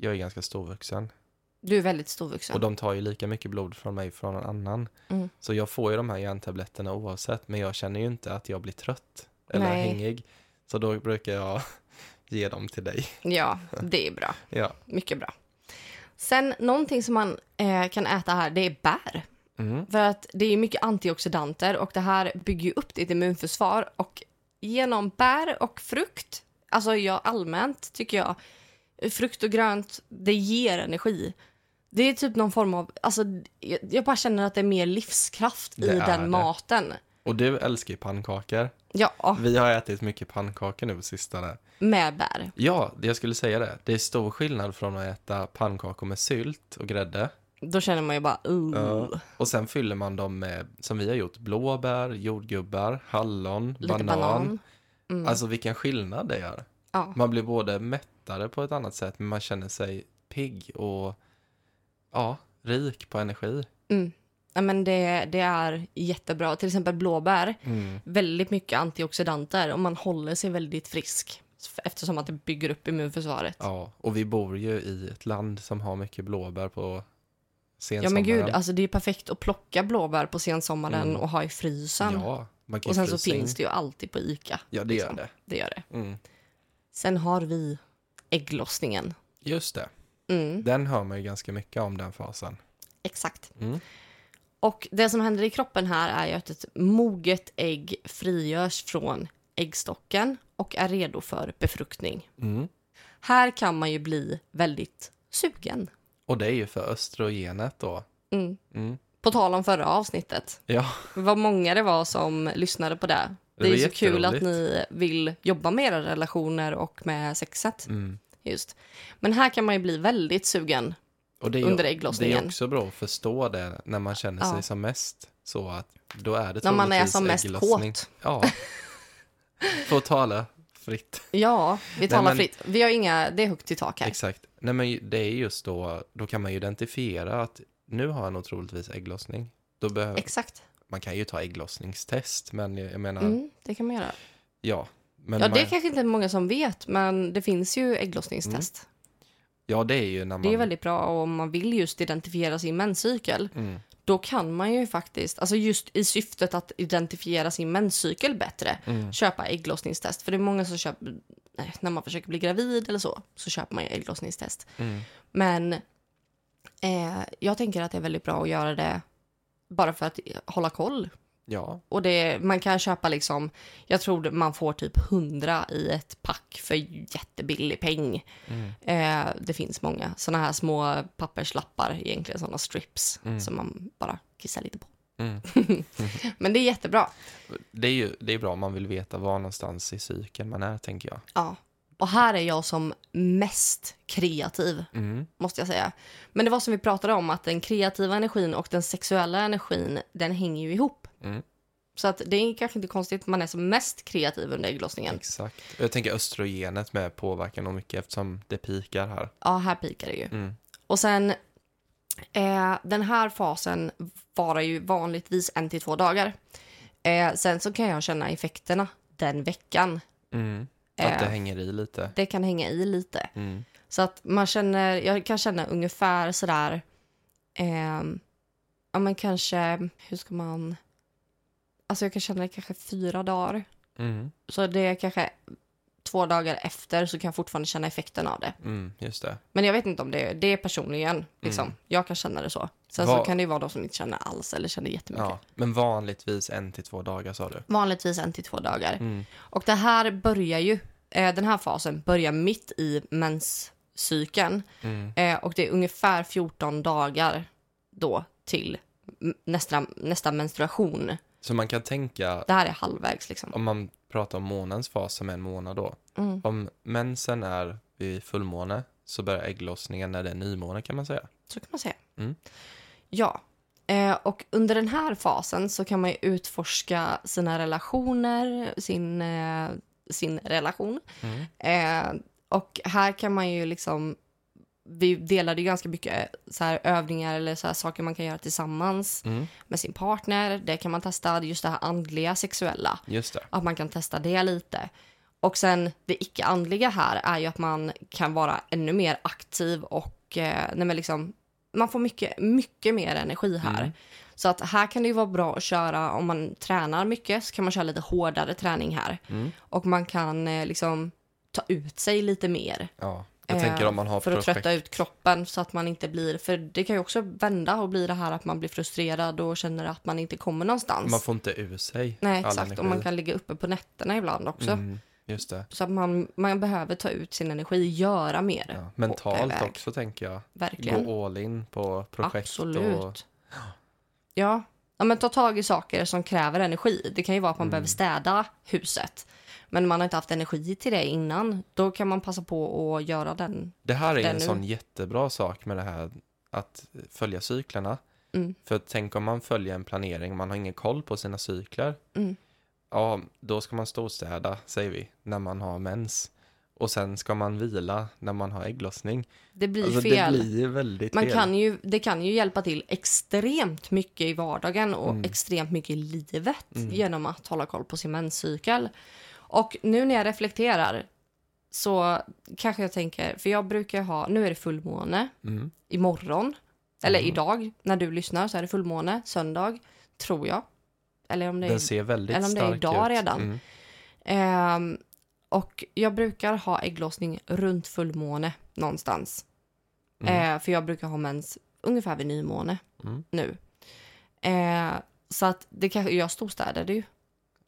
Speaker 1: jag är ganska storvuxen.
Speaker 2: Du är väldigt storvuxen.
Speaker 1: Och de tar ju lika mycket blod från mig från en annan.
Speaker 2: Mm.
Speaker 1: Så jag får ju de här järntabletterna oavsett, men jag känner ju inte att jag blir trött eller
Speaker 2: Nej.
Speaker 1: hängig. Så då brukar jag ge dem till dig.
Speaker 2: Ja, det är bra.
Speaker 1: Ja.
Speaker 2: Mycket bra. Sen någonting som man eh, kan äta här, det är bär.
Speaker 1: Mm.
Speaker 2: För att det är mycket antioxidanter och det här bygger ju upp ditt immunförsvar. Och genom bär och frukt, alltså jag allmänt tycker jag, frukt och grönt, det ger energi. Det är typ någon form av, alltså jag, bara känner att det är mer livskraft
Speaker 1: Det
Speaker 2: i den
Speaker 1: det.
Speaker 2: maten.
Speaker 1: Och du älskar ju pannkakor.
Speaker 2: Ja,
Speaker 1: Vi har ätit mycket pannkakor nu på sistone.
Speaker 2: med bär.
Speaker 1: Ja, jag skulle säga det. Det är stor skillnad från att äta pannkakor med sylt och grädde.
Speaker 2: Då känner man ju bara, uh.
Speaker 1: Ja. Och sen fyller man dem med, som vi har gjort, blåbär, jordgubbar, hallon,
Speaker 2: Lite
Speaker 1: banan.
Speaker 2: banan. Mm.
Speaker 1: Alltså vilken skillnad det gör.
Speaker 2: ja.
Speaker 1: Man blir både mättare på ett annat sätt, men man känner sig pigg och ja, rik på energi.
Speaker 2: Mm. Ja, men det, det är jättebra. Till exempel blåbär,
Speaker 1: Mm.
Speaker 2: väldigt mycket antioxidanter och man håller sig väldigt frisk eftersom att det bygger upp immunförsvaret. Ja,
Speaker 1: Ja, och vi bor ju i ett land som har mycket blåbär på sensommaren.
Speaker 2: men gud, alltså det är perfekt att plocka blåbär på sensommaren
Speaker 1: Mm.
Speaker 2: och ha i frysen.
Speaker 1: Ja, man kan
Speaker 2: och sen så
Speaker 1: frysa in.
Speaker 2: finns det ju alltid på Ica.
Speaker 1: Ja, det gör
Speaker 2: liksom.
Speaker 1: det.
Speaker 2: Det gör det.
Speaker 1: Mm.
Speaker 2: Sen har vi ägglossningen.
Speaker 1: Just det.
Speaker 2: Mm,
Speaker 1: Den hör man ju ganska mycket om den fasen.
Speaker 2: exakt.
Speaker 1: Mm.
Speaker 2: Och det som händer i kroppen här är ju att ett moget ägg frigörs från äggstocken och är redo för befruktning.
Speaker 1: Mm.
Speaker 2: Här kan man ju bli väldigt sugen.
Speaker 1: Och det är ju för östrogenet då.
Speaker 2: Mm.
Speaker 1: Mm.
Speaker 2: På tal om förra avsnittet.
Speaker 1: Ja,
Speaker 2: Vad många det var som lyssnade på det. Det,
Speaker 1: Det
Speaker 2: är så kul att ni vill jobba med era relationer och med sexet.
Speaker 1: mm.
Speaker 2: Just. Men här kan man ju bli väldigt sugen.
Speaker 1: och det är,
Speaker 2: Under
Speaker 1: det
Speaker 2: ägglossningen.
Speaker 1: är också bra att förstå det när man känner sig
Speaker 2: Ja.
Speaker 1: som mest. Så att då är det
Speaker 2: När man är som mest kåt.
Speaker 1: Ja. Får tala fritt.
Speaker 2: Ja, vi talar
Speaker 1: men-
Speaker 2: fritt. Vi har inga, det är högt i tak här.
Speaker 1: Exakt. Nej men det är just då, då kan man ju identifiera att nu har jag nog troligtvis ägglossning. Då behöver,
Speaker 2: Exakt.
Speaker 1: man kan ju ta ägglossningstest, men jag menar,
Speaker 2: Mm, det kan man göra.
Speaker 1: ja. Men
Speaker 2: Ja,
Speaker 1: man,
Speaker 2: det är kanske inte många som vet, men det finns ju ägglossningstest.
Speaker 1: ja, det är ju när man...
Speaker 2: Det är väldigt bra om man vill just identifiera sin menscykel.
Speaker 1: Mm,
Speaker 2: Då kan man ju faktiskt, alltså just i syftet att identifiera sin menscykel bättre,
Speaker 1: mm,
Speaker 2: köpa ägglossningstest. För det är många som köper, när man försöker bli gravid eller så, så köper man ju ägglossningstest.
Speaker 1: mm.
Speaker 2: Men eh, jag tänker att det är väldigt bra att göra det bara för att hålla koll.
Speaker 1: Ja,
Speaker 2: Och det, man kan köpa liksom, jag tror man får typ 100 i ett pack för jättebillig peng.
Speaker 1: mm,
Speaker 2: Eh, det finns många sådana här små papperslappar, egentligen sådana strips
Speaker 1: Mm.
Speaker 2: som man bara kissar lite på.
Speaker 1: Mm.
Speaker 2: Men det är jättebra.
Speaker 1: Det är ju det är bra om man vill veta var någonstans i cykeln man är, tänker jag.
Speaker 2: Ja. Och här är jag som mest kreativ,
Speaker 1: Mm,
Speaker 2: måste jag säga. Men det var som vi pratade om, att den kreativa energin och den sexuella energin, den hänger ju ihop.
Speaker 1: mm.
Speaker 2: Så att det är kanske inte konstigt att man är som mest kreativ under ägglossningen.
Speaker 1: Exakt. Och Jag tänker östrogenet med påverkar nog mycket eftersom det pikar här.
Speaker 2: Ja, här pikar det ju.
Speaker 1: Mm,
Speaker 2: Och sen, eh, den här fasen varar ju vanligtvis en till två dagar. Eh, sen så kan jag känna effekterna den veckan.
Speaker 1: mm. Att det
Speaker 2: Eh.
Speaker 1: hänger i lite.
Speaker 2: Det kan hänga i lite.
Speaker 1: Mm,
Speaker 2: Så att man känner, jag kan känna ungefär sådär, eh, ja men kanske, hur ska man, alltså jag kan känna det kanske fyra dagar.
Speaker 1: mm,
Speaker 2: Så det är kanske två dagar efter så kan jag fortfarande känna effekten av det.
Speaker 1: mm, just det.
Speaker 2: Men jag vet inte om det är, det är personligen, liksom.
Speaker 1: Mm.
Speaker 2: Jag kan känna det så. Sen så
Speaker 1: Vad-
Speaker 2: kan det ju vara de som inte känner alls eller känner jättemycket.
Speaker 1: Ja, men vanligtvis en till två dagar sa du.
Speaker 2: Vanligtvis en till två dagar.
Speaker 1: Mm,
Speaker 2: Och det här börjar ju, eh, den här fasen börjar mitt i menscykeln.
Speaker 1: mm,
Speaker 2: Eh, och det är ungefär 14 dagar då till nästa, nästa menstruation.
Speaker 1: Så man kan tänka,
Speaker 2: Det här är halvvägs liksom.
Speaker 1: om man pratar om månens fas som en månad då.
Speaker 2: Mm.
Speaker 1: Om mensen är vid fullmåne så börjar ägglossningen när det är nymåne kan man säga.
Speaker 2: Så kan man säga.
Speaker 1: Mm.
Speaker 2: Ja. Eh, och under den här fasen så kan man ju utforska sina relationer, sin eh, sin relation.
Speaker 1: Mm.
Speaker 2: Eh, och här kan man ju liksom, vi delade ju ganska mycket så här övningar eller så här saker man kan göra tillsammans
Speaker 1: Mm.
Speaker 2: med sin partner. Det kan man testa, just det här andliga sexuella,
Speaker 1: Just det.
Speaker 2: att man kan testa det lite. Och sen det icke-andliga här är ju att man kan vara ännu mer aktiv och eh, nej men liksom, man får mycket, mycket mer energi här.
Speaker 1: Mm.
Speaker 2: Så att här kan det ju vara bra att köra, om man tränar mycket så kan man köra lite hårdare träning här.
Speaker 1: Mm.
Speaker 2: Och man kan eh, liksom ta ut sig lite mer.
Speaker 1: Ja. Jag
Speaker 2: eh,
Speaker 1: tänker om man har
Speaker 2: För att
Speaker 1: projekt.
Speaker 2: trötta ut kroppen så att man inte blir, för det kan ju också vända och bli det här att man blir frustrerad och känner att man inte kommer någonstans.
Speaker 1: Man får inte ur sig
Speaker 2: Nej exakt,
Speaker 1: energi.
Speaker 2: och man kan ligga uppe på nätterna ibland också.
Speaker 1: Mm. Just det.
Speaker 2: Så att man, man behöver ta ut sin energi, göra mer.
Speaker 1: Ja. Mentalt också tänker jag.
Speaker 2: Verkligen.
Speaker 1: Gå all in på projekt.
Speaker 2: Absolut.
Speaker 1: Och...
Speaker 2: Ja. ja, men ta tag i saker som kräver energi. Det kan ju vara att man
Speaker 1: Mm.
Speaker 2: behöver städa huset. Men man har inte haft energi till det innan. Då kan man passa på att göra den.
Speaker 1: Det här är
Speaker 2: Den
Speaker 1: en
Speaker 2: nu.
Speaker 1: sån jättebra sak med det här att följa cyklerna.
Speaker 2: Mm.
Speaker 1: För tänk om man följer en planering, man har ingen koll på sina cykler.
Speaker 2: Mm.
Speaker 1: Ja, då ska man storstäda, säger vi, när man har mens. Och sen ska man vila när man har ägglossning.
Speaker 2: Det blir
Speaker 1: Alltså
Speaker 2: fel.
Speaker 1: det blir väldigt
Speaker 2: Man
Speaker 1: fel.
Speaker 2: kan ju, det kan ju hjälpa till extremt mycket i vardagen och
Speaker 1: Mm.
Speaker 2: extremt mycket i livet
Speaker 1: Mm.
Speaker 2: genom att hålla koll på sin menscykel. Och nu när jag reflekterar så kanske jag tänker, för jag brukar ha, nu är det fullmåne
Speaker 1: Mm.
Speaker 2: imorgon, eller
Speaker 1: Mm.
Speaker 2: idag när du lyssnar så är det fullmåne, söndag, tror jag. Eller om det är
Speaker 1: Den ser väldigt
Speaker 2: eller om det är idag
Speaker 1: ut.
Speaker 2: redan.
Speaker 1: Mm.
Speaker 2: Ehm, och jag brukar ha ägglossning runt fullmåne någonstans.
Speaker 1: Mm.
Speaker 2: Eh, för jag brukar ha mens ungefär vid nymåne
Speaker 1: Mm.
Speaker 2: nu. Eh, så att det kanske, jag storstädade ju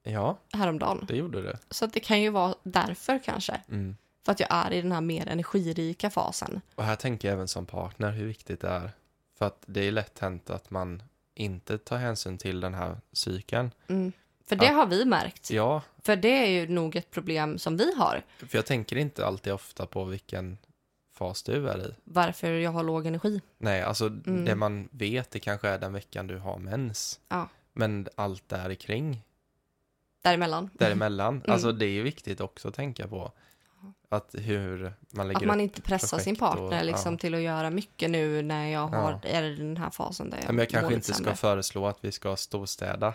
Speaker 1: Ja,
Speaker 2: häromdagen.
Speaker 1: det gjorde det.
Speaker 2: Så att det kan ju vara därför kanske.
Speaker 1: Mm.
Speaker 2: För att jag är i den här mer energirika fasen.
Speaker 1: Och här tänker jag även som partner hur viktigt det är. För att det är lätt hänt att man inte tar hänsyn till den här cykeln.
Speaker 2: Mm. För det
Speaker 1: Ja.
Speaker 2: har vi märkt.
Speaker 1: Ja,
Speaker 2: För det är ju nog ett problem som vi har.
Speaker 1: för jag tänker inte alltid ofta på vilken fas du är i.
Speaker 2: Varför jag har låg energi.
Speaker 1: Nej, alltså
Speaker 2: Mm.
Speaker 1: det man vet det kanske är den veckan du har mens.
Speaker 2: Ja.
Speaker 1: Men allt där kring,
Speaker 2: Däremellan.
Speaker 1: däremellan,
Speaker 2: Mm.
Speaker 1: alltså det är ju viktigt också att tänka på. Att hur man lägger
Speaker 2: Att man inte pressar sin
Speaker 1: projekt och-
Speaker 2: partner liksom,
Speaker 1: ja.
Speaker 2: till att göra mycket nu när jag har,
Speaker 1: Ja.
Speaker 2: är i den här fasen där jag
Speaker 1: Men jag kanske inte ska
Speaker 2: sämre.
Speaker 1: föreslå att vi ska storstäda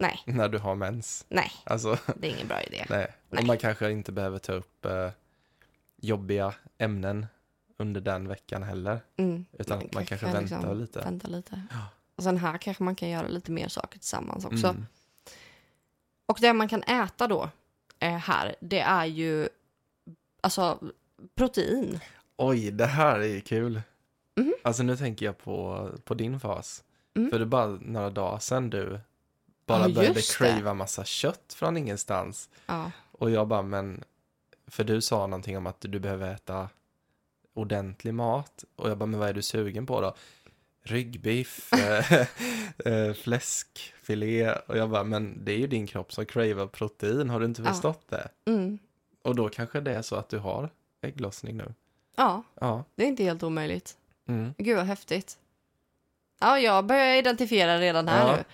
Speaker 2: Nej,
Speaker 1: när du har mens.
Speaker 2: nej,
Speaker 1: Alltså,
Speaker 2: det är ingen bra idé.
Speaker 1: nej.
Speaker 2: Nej.
Speaker 1: Och man kanske inte behöver ta upp eh, jobbiga ämnen under den veckan heller.
Speaker 2: Mm.
Speaker 1: Utan man kanske väntar
Speaker 2: liksom
Speaker 1: lite.
Speaker 2: Vänta lite.
Speaker 1: Ja.
Speaker 2: Och sen här kanske man kan göra lite mer saker tillsammans också.
Speaker 1: Mm.
Speaker 2: Och det man kan äta då eh, här, det är ju alltså protein.
Speaker 1: Oj, det här är ju kul.
Speaker 2: Mhm.
Speaker 1: Alltså nu tänker jag på, på din fas.
Speaker 2: Mm.
Speaker 1: För det är bara några dagar sedan du bara
Speaker 2: Ja,
Speaker 1: började crava massa kött från ingenstans.
Speaker 2: Ja.
Speaker 1: Och jag bara, men... För du sa någonting om att du behöver äta ordentlig mat. Och jag bara, men vad är du sugen på då? Ryggbiff, eh, eh, fläskfilé. Och jag bara, men det är ju din kropp som cravar protein. Har du inte
Speaker 2: Ja.
Speaker 1: förstått det?
Speaker 2: Mm.
Speaker 1: Och då kanske det är så att du har ägglossning nu.
Speaker 2: ja,
Speaker 1: Ja.
Speaker 2: det är inte helt omöjligt.
Speaker 1: Mm.
Speaker 2: Gud vad häftigt. Ja, jag börjar identifiera redan här
Speaker 1: Ja.
Speaker 2: nu.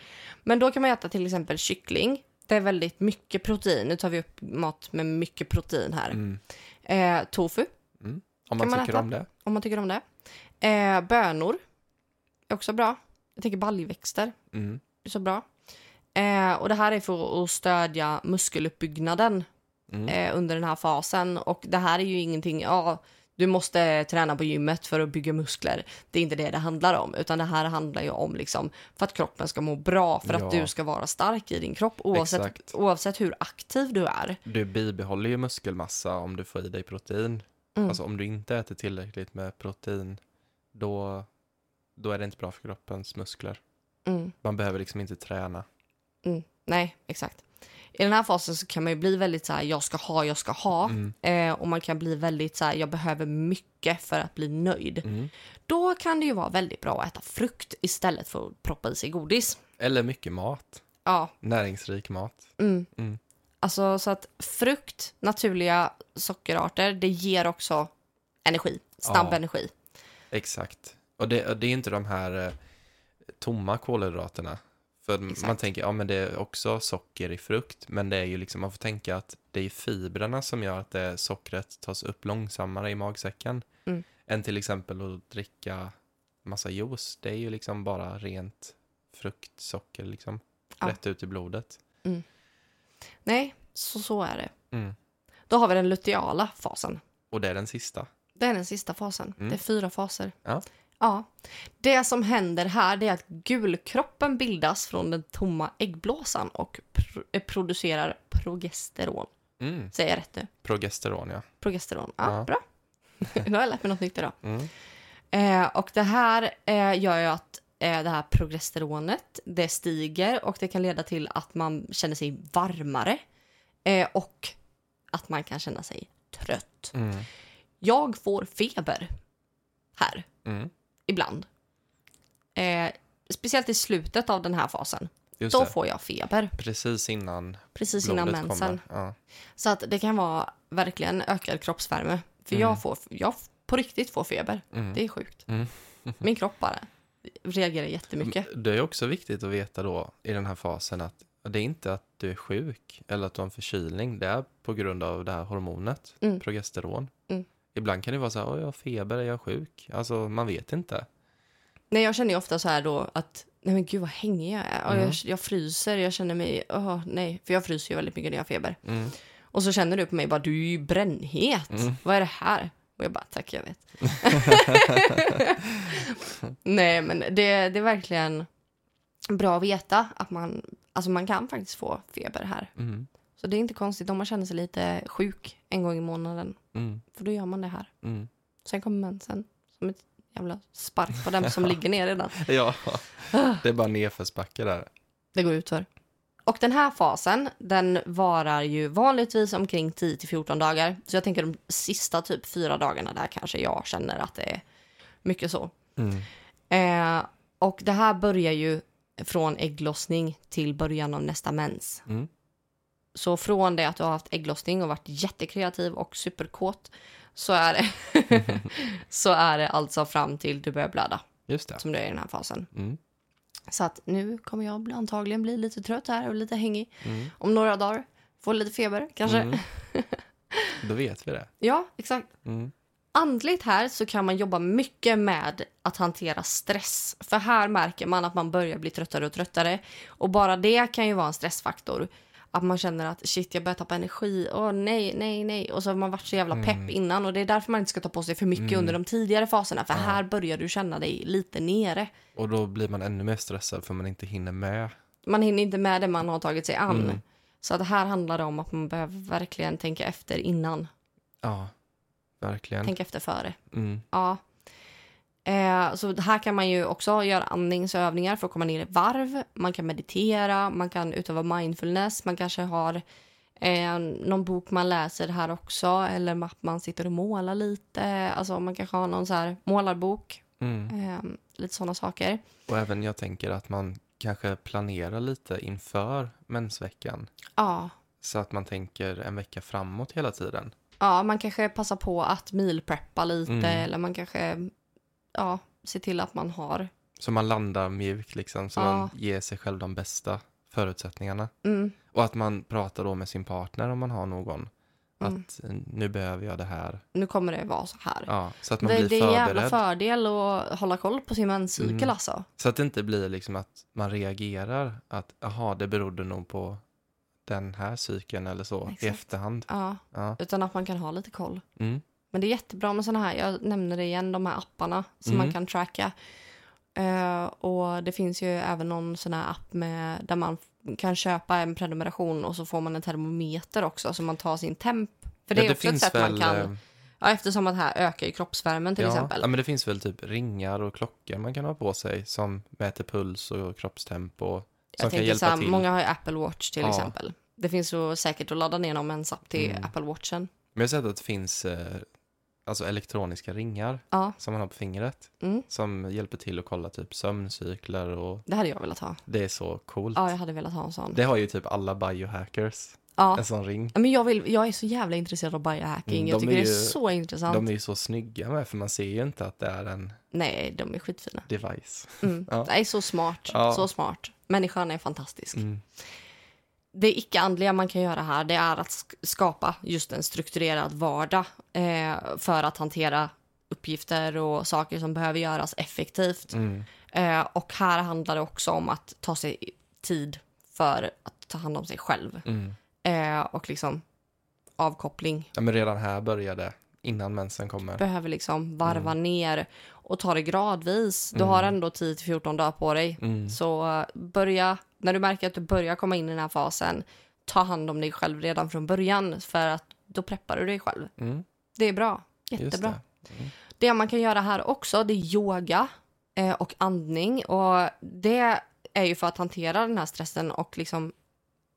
Speaker 2: Men då kan man äta till exempel kyckling. Det är väldigt mycket protein. Nu tar vi upp mat med mycket protein här.
Speaker 1: Mm.
Speaker 2: Eh, tofu,
Speaker 1: Mm. Om man
Speaker 2: man
Speaker 1: tycker
Speaker 2: äta?
Speaker 1: om det.
Speaker 2: om man tycker om det. Eh, bönor är också bra. Jag tänker baljväxter.
Speaker 1: Mm.
Speaker 2: Det är så bra. Eh, och det här är för att stödja muskeluppbyggnaden
Speaker 1: Mm.
Speaker 2: eh, under den här fasen. Och det här är ju ingenting, ja, du måste träna på gymmet för att bygga muskler. Det är inte det det handlar om, utan det här handlar ju om liksom för att kroppen ska må bra, för
Speaker 1: Ja.
Speaker 2: att du ska vara stark i din kropp oavsett,
Speaker 1: Exakt.
Speaker 2: oavsett hur aktiv du är.
Speaker 1: Du bibehåller ju muskelmassa om du får i dig protein.
Speaker 2: Mm.
Speaker 1: Alltså om du inte äter tillräckligt med protein, då, då är det inte bra för kroppens muskler.
Speaker 2: Mm.
Speaker 1: Man behöver liksom inte träna.
Speaker 2: Mm. Nej, exakt. I den här fasen så kan man ju bli väldigt så här, jag ska ha, jag ska ha.
Speaker 1: Mm.
Speaker 2: Eh, och man kan bli väldigt så här, jag behöver mycket för att bli nöjd.
Speaker 1: Mm.
Speaker 2: Då kan det ju vara väldigt bra att äta frukt istället för att proppa i sig godis.
Speaker 1: Eller mycket mat.
Speaker 2: Ja,
Speaker 1: Näringsrik mat.
Speaker 2: mm.
Speaker 1: Mm.
Speaker 2: Alltså så att frukt, naturliga sockerarter, det ger också energi. Snabb
Speaker 1: Ja.
Speaker 2: energi.
Speaker 1: Exakt. Och det, och det är inte de här eh, tomma kolhydraterna. För
Speaker 2: Exakt.
Speaker 1: man tänker, ja men det är också socker i frukt, men det är ju liksom, man får tänka att det är fibrerna som gör att det sockret tas upp långsammare i magsäcken.
Speaker 2: Mm.
Speaker 1: Än till exempel att dricka massa juice. Det är ju liksom bara rent fruktsocker liksom.
Speaker 2: Ja.
Speaker 1: Rätt ut i blodet.
Speaker 2: Nej, så, så är det.
Speaker 1: Mm.
Speaker 2: Då har vi den luteala fasen.
Speaker 1: Och det är den sista.
Speaker 2: Det är den sista fasen.
Speaker 1: Mm.
Speaker 2: Det är fyra faser.
Speaker 1: Ja.
Speaker 2: Ja. Det som händer här är att gulkroppen bildas från den tomma äggblåsan och pr- eh, producerar progesteron.
Speaker 1: Mm.
Speaker 2: Säger jag rätt nu?
Speaker 1: Progesteron ja.
Speaker 2: Progesteron. Ja,
Speaker 1: Ja.
Speaker 2: bra. Nu har jag lärt mig något nytt idag.
Speaker 1: Mm.
Speaker 2: Eh, och det här eh, gör ju att eh, det här progesteronet det stiger och det kan leda till att man känner sig varmare eh, och att man kan känna sig trött.
Speaker 1: Mm.
Speaker 2: Jag får feber här
Speaker 1: Mm.
Speaker 2: Ibland. Eh, speciellt i slutet av den här fasen.
Speaker 1: Just
Speaker 2: Då
Speaker 1: det.
Speaker 2: får jag feber
Speaker 1: Precis innan
Speaker 2: precis innan mensen.
Speaker 1: Ja.
Speaker 2: Så att det kan vara verkligen ökad kroppsvärme. För
Speaker 1: Mm.
Speaker 2: jag får jag på riktigt får feber.
Speaker 1: Mm.
Speaker 2: Det är sjukt.
Speaker 1: Mm.
Speaker 2: Min kropp bara reagerar jättemycket.
Speaker 1: Det är också viktigt att veta då i den här fasen att det är inte att du är sjuk eller att du har en förkylning. Det är på grund av det här hormonet,
Speaker 2: Mm.
Speaker 1: progesteron. Ibland kan det vara så här, "Oj, jag har feber, är jag sjuk? Alltså, man vet inte.
Speaker 2: Nej, jag känner ju ofta så här då att nej men gud vad hängig jag är.
Speaker 1: Mm.
Speaker 2: jag, jag fryser, jag känner mig, åh nej. För jag fryser ju väldigt mycket när jag har feber.
Speaker 1: Mm.
Speaker 2: Och så känner du på mig bara, du är ju brännhet.
Speaker 1: Mm.
Speaker 2: Vad är det här? Och jag bara, tack jag vet. nej men det, det är verkligen bra att veta att man, alltså man kan faktiskt få feber här.
Speaker 1: Mm.
Speaker 2: Så det är inte konstigt om man känner sig lite sjuk en gång i månaden.
Speaker 1: Mm.
Speaker 2: För då gör man det här.
Speaker 1: Mm.
Speaker 2: Sen kommer mensen som ett jävla spark på den som ligger ner redan.
Speaker 1: Ja, det är bara nedförsbacke där.
Speaker 2: Det går utför. Och den här fasen, den varar ju vanligtvis omkring 10-14 dagar. Så jag tänker de sista typ fyra dagarna där kanske jag känner att det är mycket så.
Speaker 1: Mm.
Speaker 2: Eh, och det här börjar ju från ägglossning till början av nästa mens.
Speaker 1: Mm.
Speaker 2: Så från det att du har haft ägglossning och varit jättekreativ och superkåt så är det, så är det alltså fram till du börjar blöda
Speaker 1: Just det.
Speaker 2: som du är i den här fasen.
Speaker 1: Mm.
Speaker 2: Så att nu kommer jag antagligen bli lite trött här och lite hängig.
Speaker 1: Mm.
Speaker 2: Om några dagar. Få lite feber kanske.
Speaker 1: Mm. Då vet vi det.
Speaker 2: Ja, exakt.
Speaker 1: Mm.
Speaker 2: Andligt här så kan man jobba mycket med att hantera stress. För här märker man att man börjar bli tröttare och tröttare. Och bara det kan ju vara en stressfaktor. Att man känner att shit, jag börjar tappa energi. Åh nej, nej, nej. Och så har man varit så jävla pepp
Speaker 1: Mm.
Speaker 2: innan. Och det är därför man inte ska ta på sig för mycket
Speaker 1: Mm.
Speaker 2: under de tidigare faserna. För
Speaker 1: Ja.
Speaker 2: här börjar du känna dig lite nere.
Speaker 1: Och då blir man ännu mer stressad för man inte hinner med.
Speaker 2: Man hinner inte med det man har tagit sig an.
Speaker 1: Mm.
Speaker 2: Så att här handlar det om att man behöver verkligen tänka efter innan.
Speaker 1: Ja, verkligen.
Speaker 2: Tänka efter före.
Speaker 1: Mm.
Speaker 2: Ja. Eh, så här kan man ju också göra andningsövningar för att komma ner i varv. Man kan meditera, man kan utöva mindfulness. Man kanske har eh, någon bok man läser här också. Eller att man sitter och målar lite. Alltså man kanske har någon så här målarbok.
Speaker 1: Mm.
Speaker 2: Eh, lite sådana saker.
Speaker 1: Och även jag tänker att man kanske planerar lite inför mensveckan.
Speaker 2: Ja.
Speaker 1: Så att man tänker en vecka framåt hela tiden.
Speaker 2: ja, man kanske passar på att mealpreppa lite.
Speaker 1: Mm.
Speaker 2: Eller man kanske ja, ser till att man har.
Speaker 1: Så man landar mjukt liksom, så
Speaker 2: Ja.
Speaker 1: man ger sig själv de bästa förutsättningarna.
Speaker 2: Mm,
Speaker 1: Och att man pratar då med sin partner om man har någon.
Speaker 2: Mm.
Speaker 1: Att eh, nu behöver jag det här.
Speaker 2: nu kommer det vara så här.
Speaker 1: Ja, så att man
Speaker 2: det,
Speaker 1: blir
Speaker 2: det är en jävla fördel att hålla koll på sin menscykel
Speaker 1: Mm.
Speaker 2: alltså.
Speaker 1: Så att det inte blir liksom att man reagerar att jaha, det berodde nog på den här cykeln eller så i
Speaker 2: Exakt.
Speaker 1: efterhand.
Speaker 2: Ja,
Speaker 1: Ja.
Speaker 2: utan att man kan ha lite koll.
Speaker 1: Mm.
Speaker 2: Men det är jättebra med sådana här, jag nämner det igen, de här apparna som
Speaker 1: Mm.
Speaker 2: man kan tracka. Eh, och det finns ju även någon sån här app med, där man kan köpa en prenumeration och så får man en termometer också så man tar sin temp. För det
Speaker 1: Ja,
Speaker 2: är också ett sätt man kan,
Speaker 1: eh,
Speaker 2: ja, eftersom att det här ökar ju kroppsvärmen till
Speaker 1: ja,
Speaker 2: exempel.
Speaker 1: Ja, men det finns väl typ ringar och klockor man kan ha på sig som mäter puls och kroppstempo. Som
Speaker 2: jag
Speaker 1: kan hjälpa
Speaker 2: så här,
Speaker 1: till.
Speaker 2: många har ju Apple Watch till
Speaker 1: Ja.
Speaker 2: exempel. Det finns ju säkert att ladda ner någon mensapp till
Speaker 1: Mm.
Speaker 2: Apple Watchen.
Speaker 1: Men jag har sett att det finns eh, alltså elektroniska ringar
Speaker 2: Ja,
Speaker 1: som man har på fingret.
Speaker 2: mm.
Speaker 1: Som hjälper till att kolla typ sömncykler och
Speaker 2: det hade jag velat ha.
Speaker 1: det är så coolt.
Speaker 2: Ja, jag hade velat ha en sån.
Speaker 1: Det har ju typ alla biohackers.
Speaker 2: Ja.
Speaker 1: En sån ring.
Speaker 2: Men jag, vill, jag är så jävla intresserad av biohacking.
Speaker 1: Mm,
Speaker 2: jag tycker
Speaker 1: är
Speaker 2: det är
Speaker 1: ju-
Speaker 2: så intressant.
Speaker 1: De är ju så snygga med för man ser ju inte att det är en
Speaker 2: Nej, de är skitfina.
Speaker 1: device.
Speaker 2: Mm.
Speaker 1: Ja.
Speaker 2: Det är så smart.
Speaker 1: Ja.
Speaker 2: Så smart. Människan är fantastisk.
Speaker 1: Mm.
Speaker 2: Det icke-andliga man kan göra här det är att sk- skapa just en strukturerad vardag eh, för att hantera uppgifter och saker som behöver göras effektivt.
Speaker 1: Mm.
Speaker 2: Eh, och här handlar det också om att ta sig tid för att ta hand om sig själv.
Speaker 1: Mm.
Speaker 2: Eh, och liksom avkoppling.
Speaker 1: Ja, men redan här började innan mensen kommer.
Speaker 2: Behöver liksom varva
Speaker 1: Mm.
Speaker 2: ner och ta det gradvis. Du
Speaker 1: Mm.
Speaker 2: har ändå 10-14 dagar på dig.
Speaker 1: Mm.
Speaker 2: Så eh, börja, när du märker att du börjar komma in i den här fasen, ta hand om dig själv redan från början för att då preppar du dig själv.
Speaker 1: Mm.
Speaker 2: Det är bra. Jättebra.
Speaker 1: det. Mm.
Speaker 2: Det man kan göra här också, det är yoga eh, och andning. Och det är ju för att hantera den här stressen och liksom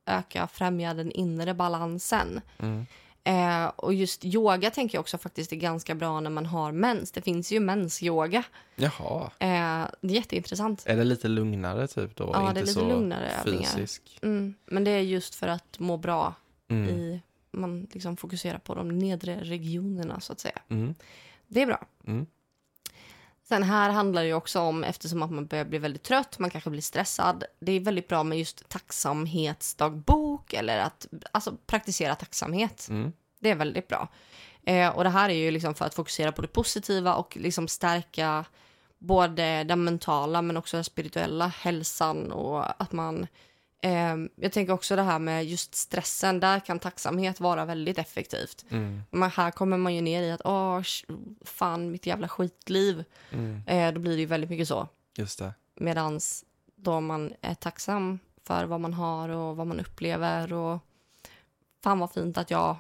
Speaker 2: öka, främja den inre balansen.
Speaker 1: Mm.
Speaker 2: Eh, och just yoga tänker jag också faktiskt är ganska bra när man har mens. Det finns ju mensyoga.
Speaker 1: Jaha.
Speaker 2: Eh, det är jätteintressant.
Speaker 1: Är det lite lugnare typ då?
Speaker 2: Ja, det är lite
Speaker 1: så
Speaker 2: lugnare
Speaker 1: fysisk?
Speaker 2: Mm, men det är just för att må bra
Speaker 1: Mm.
Speaker 2: i... Man liksom fokuserar på de nedre regionerna, så att säga.
Speaker 1: Mm.
Speaker 2: Det är bra.
Speaker 1: Mm.
Speaker 2: Sen här handlar det också om, eftersom att man börjar bli väldigt trött, man kanske blir stressad. Det är väldigt bra med just tacksamhetsdagbok eller att alltså, praktisera tacksamhet.
Speaker 1: Mm.
Speaker 2: Det är väldigt bra. Eh, och det här är ju liksom för att fokusera på det positiva och liksom stärka både den mentala men också den spirituella hälsan och att man... Eh, jag tänker också det här med just stressen, där kan tacksamhet vara väldigt effektivt.
Speaker 1: Mm.
Speaker 2: Men här kommer man ju ner i att åh, fan mitt jävla skitliv.
Speaker 1: Mm.
Speaker 2: Eh, då blir det ju väldigt mycket så.
Speaker 1: Just det.
Speaker 2: Medans då man är tacksam för vad man har och vad man upplever och fan vad fint att jag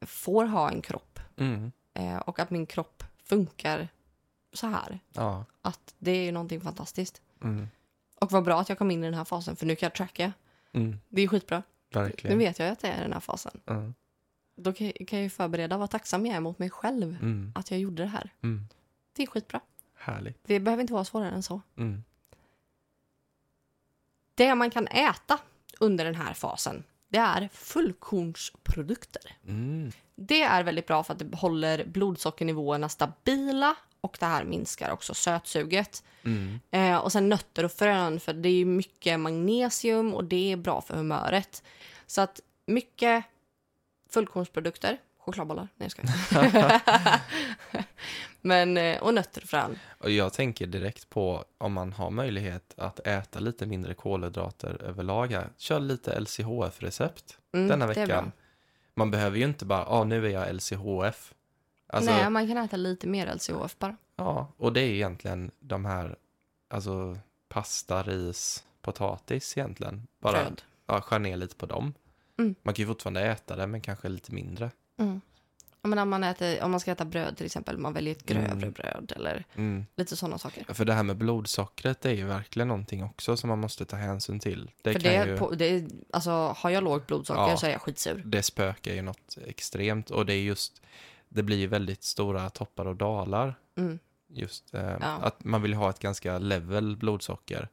Speaker 2: får ha en kropp
Speaker 1: Mm.
Speaker 2: eh, och att min kropp funkar så här.
Speaker 1: Ja.
Speaker 2: Att det är ju någonting fantastiskt.
Speaker 1: Mm.
Speaker 2: Och vad bra att jag kom in i den här fasen för nu kan jag tracka.
Speaker 1: Mm.
Speaker 2: Det är skitbra. Nu
Speaker 1: Verkligen.
Speaker 2: vet jag att det är den här fasen.
Speaker 1: Mm.
Speaker 2: Då kan kan jag ju förbereda vad tacksam jag är mot mig själv
Speaker 1: Mm.
Speaker 2: att jag gjorde det här.
Speaker 1: Mm.
Speaker 2: Det är skitbra.
Speaker 1: Härligt.
Speaker 2: Det behöver inte vara svårare än så.
Speaker 1: Mm.
Speaker 2: Det man kan äta under den här fasen, det är fullkornsprodukter.
Speaker 1: Mm.
Speaker 2: Det är väldigt bra för att det håller blodsockernivåerna stabila och det här minskar också sötsuget.
Speaker 1: Mm.
Speaker 2: Eh, och sen nötter och frön, för det är mycket magnesium och det är bra för humöret. Så att mycket fullkornsprodukter, chokladbollar, nej jag skojar. Men, eh, och nötter och frön.
Speaker 1: Och jag tänker direkt på om man har möjlighet att äta lite mindre kolhydrater överlag här. Kör lite LCHF-recept
Speaker 2: Mm,
Speaker 1: denna veckan. Man behöver ju inte bara, ja nu är jag LCHF. Alltså,
Speaker 2: Nej, man kan äta lite mer LCHF bara.
Speaker 1: ja, och det är egentligen de här, alltså pasta, ris, potatis egentligen. Bara ja, skär ner lite på dem.
Speaker 2: Mm.
Speaker 1: Man kan ju fortfarande äta det, men kanske lite mindre.
Speaker 2: Mm. Men om, man äter, om man ska äta bröd till exempel, man väljer ett grövre
Speaker 1: Mm.
Speaker 2: bröd eller
Speaker 1: Mm.
Speaker 2: lite sådana saker.
Speaker 1: För det här med blodsockret är ju verkligen någonting också som man måste ta hänsyn till. Det,
Speaker 2: För det,
Speaker 1: ju,
Speaker 2: på, det, alltså, har jag lågt blodsocker
Speaker 1: Ja.
Speaker 2: så är jag skitsur.
Speaker 1: det spökar ju något extremt och det är just, det blir ju väldigt stora toppar och dalar.
Speaker 2: Mm.
Speaker 1: Just eh,
Speaker 2: Ja.
Speaker 1: att man vill ha ett ganska level blodsocker,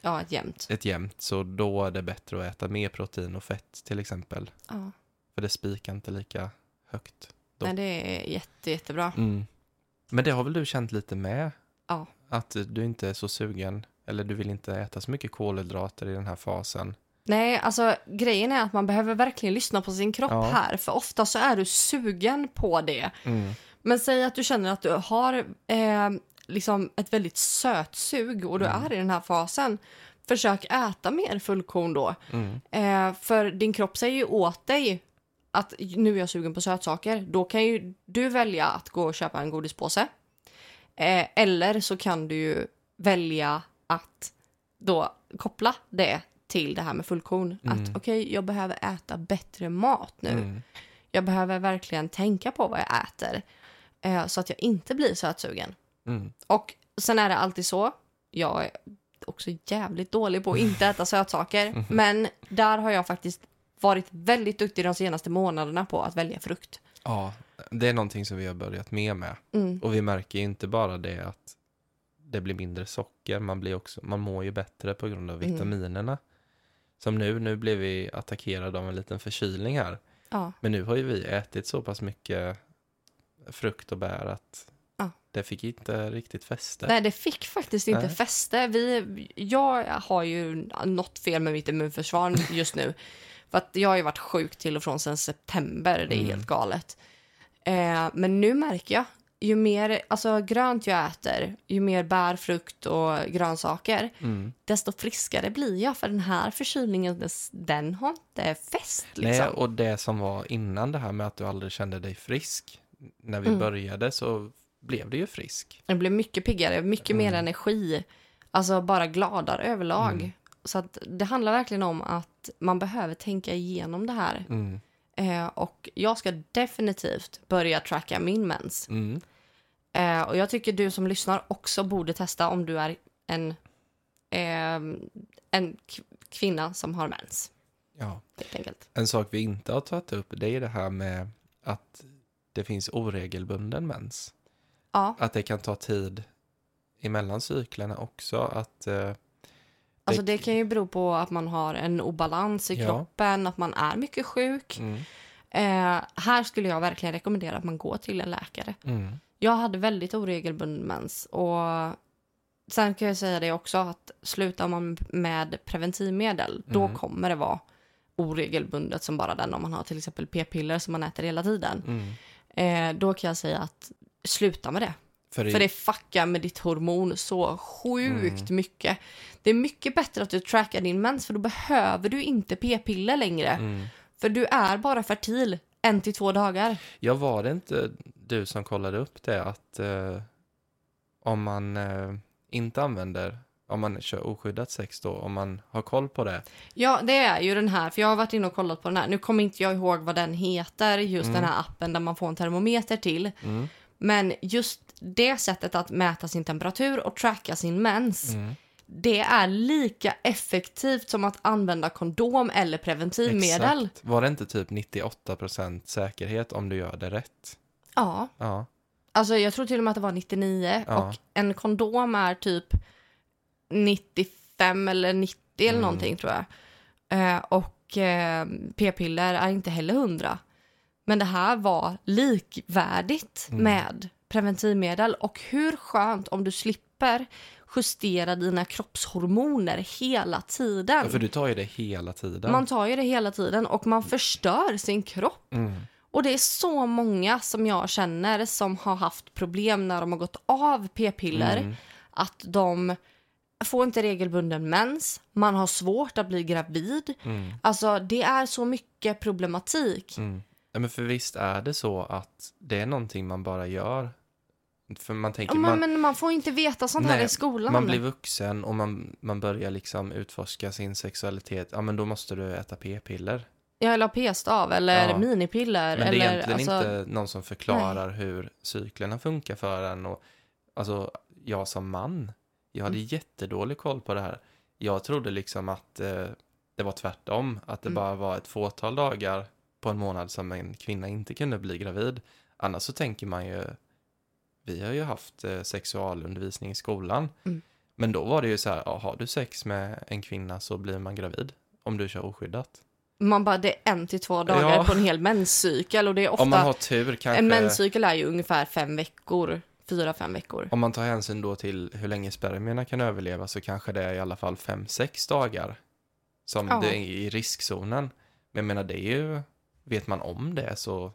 Speaker 2: Ja, ett jämnt.
Speaker 1: ett jämnt, så då är det bättre att äta mer protein och fett till exempel.
Speaker 2: Ja.
Speaker 1: För det spikar inte lika högt. Då-
Speaker 2: Nej, det är jätte, jättebra.
Speaker 1: Mm. Men det har väl du känt lite med?
Speaker 2: Ja.
Speaker 1: Att du inte är så sugen, eller du vill inte äta så mycket kolhydrater i den här fasen.
Speaker 2: Nej, alltså grejen är att man behöver verkligen lyssna på sin kropp
Speaker 1: Ja.
Speaker 2: här. För ofta så är du sugen på det.
Speaker 1: Mm.
Speaker 2: Men säg att du känner att du har eh, liksom ett väldigt sötsug och du
Speaker 1: Mm.
Speaker 2: är i den här fasen. Försök äta mer fullkorn då.
Speaker 1: Mm.
Speaker 2: Eh, för din kropp säger ju åt dig att nu är jag sugen på sötsaker. Då kan ju du välja att gå och köpa en godispåse. Eh, eller så kan du ju välja att då koppla det till det här med fullkorn.
Speaker 1: Mm.
Speaker 2: Att okej, jag behöver äta bättre mat nu.
Speaker 1: Mm.
Speaker 2: Jag behöver verkligen tänka på vad jag äter. Eh, så att jag inte blir sötsugen.
Speaker 1: Mm.
Speaker 2: Och sen är det alltid så. Jag är också jävligt dålig på att inte äta sötsaker. Men där har jag faktiskt varit väldigt duktig de senaste månaderna på att välja frukt.
Speaker 1: Ja, det är någonting som vi har börjat med med.
Speaker 2: Mm.
Speaker 1: Och vi märker ju inte bara det att det blir mindre socker, man, blir också, man mår ju bättre på grund av
Speaker 2: Mm.
Speaker 1: vitaminerna. Som nu, nu blev vi attackerade av en liten förkylning här.
Speaker 2: Ja.
Speaker 1: Men nu har ju vi ätit så pass mycket frukt och bär att
Speaker 2: Ja.
Speaker 1: det fick inte riktigt fäste.
Speaker 2: Nej, det fick faktiskt inte
Speaker 1: Nej.
Speaker 2: fäste. Vi, jag har ju något fel med mitt immunförsvar just nu. För att jag har ju varit sjuk till och från sedan september. Det är
Speaker 1: Mm.
Speaker 2: helt galet. Eh, men nu märker jag, ju mer alltså, grönt jag äter, ju mer bär, frukt och grönsaker,
Speaker 1: Mm.
Speaker 2: desto friskare blir jag. För den här förkylningen, den har inte fäst. Liksom.
Speaker 1: Nej, och det som var innan det här med att du aldrig kände dig frisk. När vi
Speaker 2: Mm.
Speaker 1: började så blev du ju frisk.
Speaker 2: Jag blev mycket piggare, mycket mer
Speaker 1: Mm.
Speaker 2: energi. Alltså bara gladare överlag. Så att det handlar verkligen om att man behöver tänka igenom det här.
Speaker 1: Mm.
Speaker 2: Eh, och jag ska definitivt börja tracka min mens.
Speaker 1: Mm.
Speaker 2: Eh, och jag tycker du som lyssnar också borde testa om du är en, eh, en kvinna som har mens.
Speaker 1: Ja.
Speaker 2: Helt enkelt.
Speaker 1: En sak vi inte har tagit upp det är det här med att det finns oregelbunden mens.
Speaker 2: Ja,
Speaker 1: Att det kan ta tid emellan cyklerna också. Att, eh,
Speaker 2: alltså det kan ju bero på att man har en obalans i
Speaker 1: Ja.
Speaker 2: kroppen, att man är mycket sjuk.
Speaker 1: mm,
Speaker 2: Eh, här skulle jag verkligen rekommendera att man går till en läkare.
Speaker 1: mm,
Speaker 2: Jag hade väldigt oregelbunden mens och sen kan jag säga det också att slutar man med preventivmedel då
Speaker 1: Mm.
Speaker 2: kommer det vara oregelbundet som bara den om man har till exempel p-piller som man äter hela tiden.
Speaker 1: mm.
Speaker 2: Eh, då kan jag säga att sluta med det.
Speaker 1: För, i,
Speaker 2: För det fuckar med ditt hormon så sjukt
Speaker 1: Mm.
Speaker 2: mycket. Det är mycket bättre att du trackar din mens för då behöver du inte p-piller längre.
Speaker 1: mm.
Speaker 2: För du är bara fertil en till två dagar.
Speaker 1: Ja, var det inte du som kollade upp det att eh, om man eh, inte använder, om man kör oskyddat sex då, om man har koll på det.
Speaker 2: Ja, det är ju den här, för jag har varit inne och kollat på den här. Nu kommer inte jag ihåg vad den heter, just den här appen där man får en termometer till.
Speaker 1: Mm.
Speaker 2: Men just det sättet att mäta sin temperatur och tracka sin mens,
Speaker 1: Mm.
Speaker 2: det är lika effektivt som att använda kondom eller preventivmedel.
Speaker 1: Exakt. Var det inte typ 98% säkerhet om du gör det rätt?
Speaker 2: Ja,
Speaker 1: Ja.
Speaker 2: alltså jag tror till och med att det var 99
Speaker 1: Ja.
Speaker 2: och en kondom är typ 95 eller 90 eller
Speaker 1: Mm.
Speaker 2: någonting tror jag. Eh, och eh, p-piller är inte heller 100. Men det här var likvärdigt
Speaker 1: Mm.
Speaker 2: med preventivmedel och hur skönt om du slipper justera dina kroppshormoner hela tiden.
Speaker 1: ja, för du tar ju det hela tiden.
Speaker 2: Man tar ju det hela tiden och man förstör sin kropp.
Speaker 1: Mm.
Speaker 2: Och det är så många som jag känner som har haft problem när de har gått av p-piller.
Speaker 1: Mm.
Speaker 2: Att de får inte regelbunden mens, man har svårt att bli gravid.
Speaker 1: Mm.
Speaker 2: Alltså det är så mycket problematik.
Speaker 1: Mm. Ja, men för visst är det så att det är någonting man bara gör. För man tänker,
Speaker 2: Ja, men,
Speaker 1: man,
Speaker 2: men man får inte veta sånt här
Speaker 1: Nej,
Speaker 2: i skolan.
Speaker 1: man blir vuxen och man, man börjar liksom utforska sin sexualitet. Ja, men då måste du äta p-piller.
Speaker 2: Ja, eller p-stav eller
Speaker 1: Ja.
Speaker 2: minipiller.
Speaker 1: Men det är
Speaker 2: eller,
Speaker 1: egentligen
Speaker 2: alltså,
Speaker 1: inte någon som förklarar hur cyklerna funkar för en. Och, alltså, jag som man, jag hade
Speaker 2: Mm.
Speaker 1: jättedålig koll på det här. Jag trodde liksom att eh, det var tvärtom, att det
Speaker 2: Mm.
Speaker 1: bara var ett fåtal dagar på en månad som en kvinna inte kunde bli gravid. Annars så tänker man ju, vi har ju haft eh, sexualundervisning i skolan.
Speaker 2: Mm.
Speaker 1: Men då var det ju så här, ja, har du sex med en kvinna så blir man gravid. Om du kör oskyddat.
Speaker 2: Man bara, det är en till två dagar
Speaker 1: Ja.
Speaker 2: på en hel menscykel och det är ofta,
Speaker 1: Om man har tur kanske.
Speaker 2: en menscykel är ju ungefär fem veckor, fyra, fem veckor.
Speaker 1: Om man tar hänsyn då till hur länge spermierna kan överleva så kanske det är i alla fall 5-6 dagar som
Speaker 2: Ja.
Speaker 1: det är i riskzonen. Men jag menar, det är ju, vet man om det så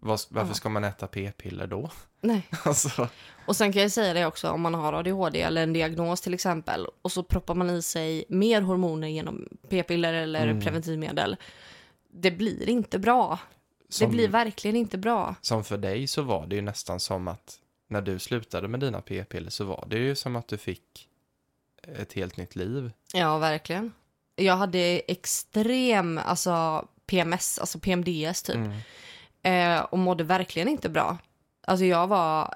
Speaker 1: vad, varför
Speaker 2: Ja.
Speaker 1: ska man äta p-piller då?
Speaker 2: Nej.
Speaker 1: alltså,
Speaker 2: Och sen kan jag säga det också om man har ADHD eller en diagnos till exempel och så proppar man i sig mer hormoner genom p-piller eller
Speaker 1: Mm.
Speaker 2: preventivmedel. Det blir inte bra.
Speaker 1: som,
Speaker 2: Det blir verkligen inte bra.
Speaker 1: som för dig så var det ju nästan som att när du slutade med dina p-piller så var det ju som att du fick ett helt nytt liv.
Speaker 2: Ja, verkligen. Jag hade extrem alltså, PMS, alltså PMDS typ.
Speaker 1: Mm.
Speaker 2: Eh, och mådde verkligen inte bra. Alltså jag var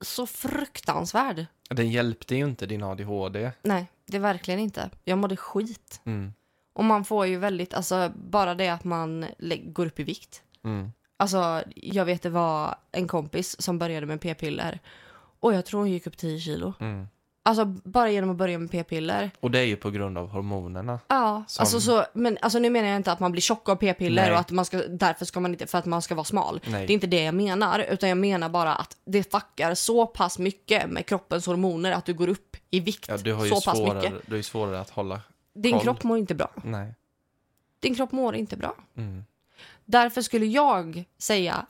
Speaker 2: så fruktansvärd.
Speaker 1: Den hjälpte ju inte din ADHD.
Speaker 2: Nej, det verkligen inte. Jag mådde skit.
Speaker 1: Mm.
Speaker 2: Och man får ju väldigt, alltså bara det att man går upp i vikt.
Speaker 1: Mm.
Speaker 2: Alltså jag vet det var en kompis som började med p-piller och jag tror hon gick upp 10 kilo.
Speaker 1: Mm.
Speaker 2: Alltså bara genom att börja med p-piller.
Speaker 1: Och det är ju på grund av hormonerna.
Speaker 2: Ja,
Speaker 1: Som-
Speaker 2: alltså så, men alltså nu menar jag inte att man blir tjock av p-piller och att man ska, därför ska man inte, för att man ska vara smal.
Speaker 1: Nej.
Speaker 2: Det är inte det jag menar, utan jag menar bara att det fuckar så pass mycket med kroppens hormoner att du går upp i vikt
Speaker 1: Ja, du har ju
Speaker 2: så pass
Speaker 1: svårare,
Speaker 2: mycket.
Speaker 1: du har ju svårare att hålla.
Speaker 2: Din
Speaker 1: koll.
Speaker 2: kropp mår inte bra.
Speaker 1: Nej.
Speaker 2: Din kropp mår inte bra.
Speaker 1: Mm.
Speaker 2: Därför skulle jag säga,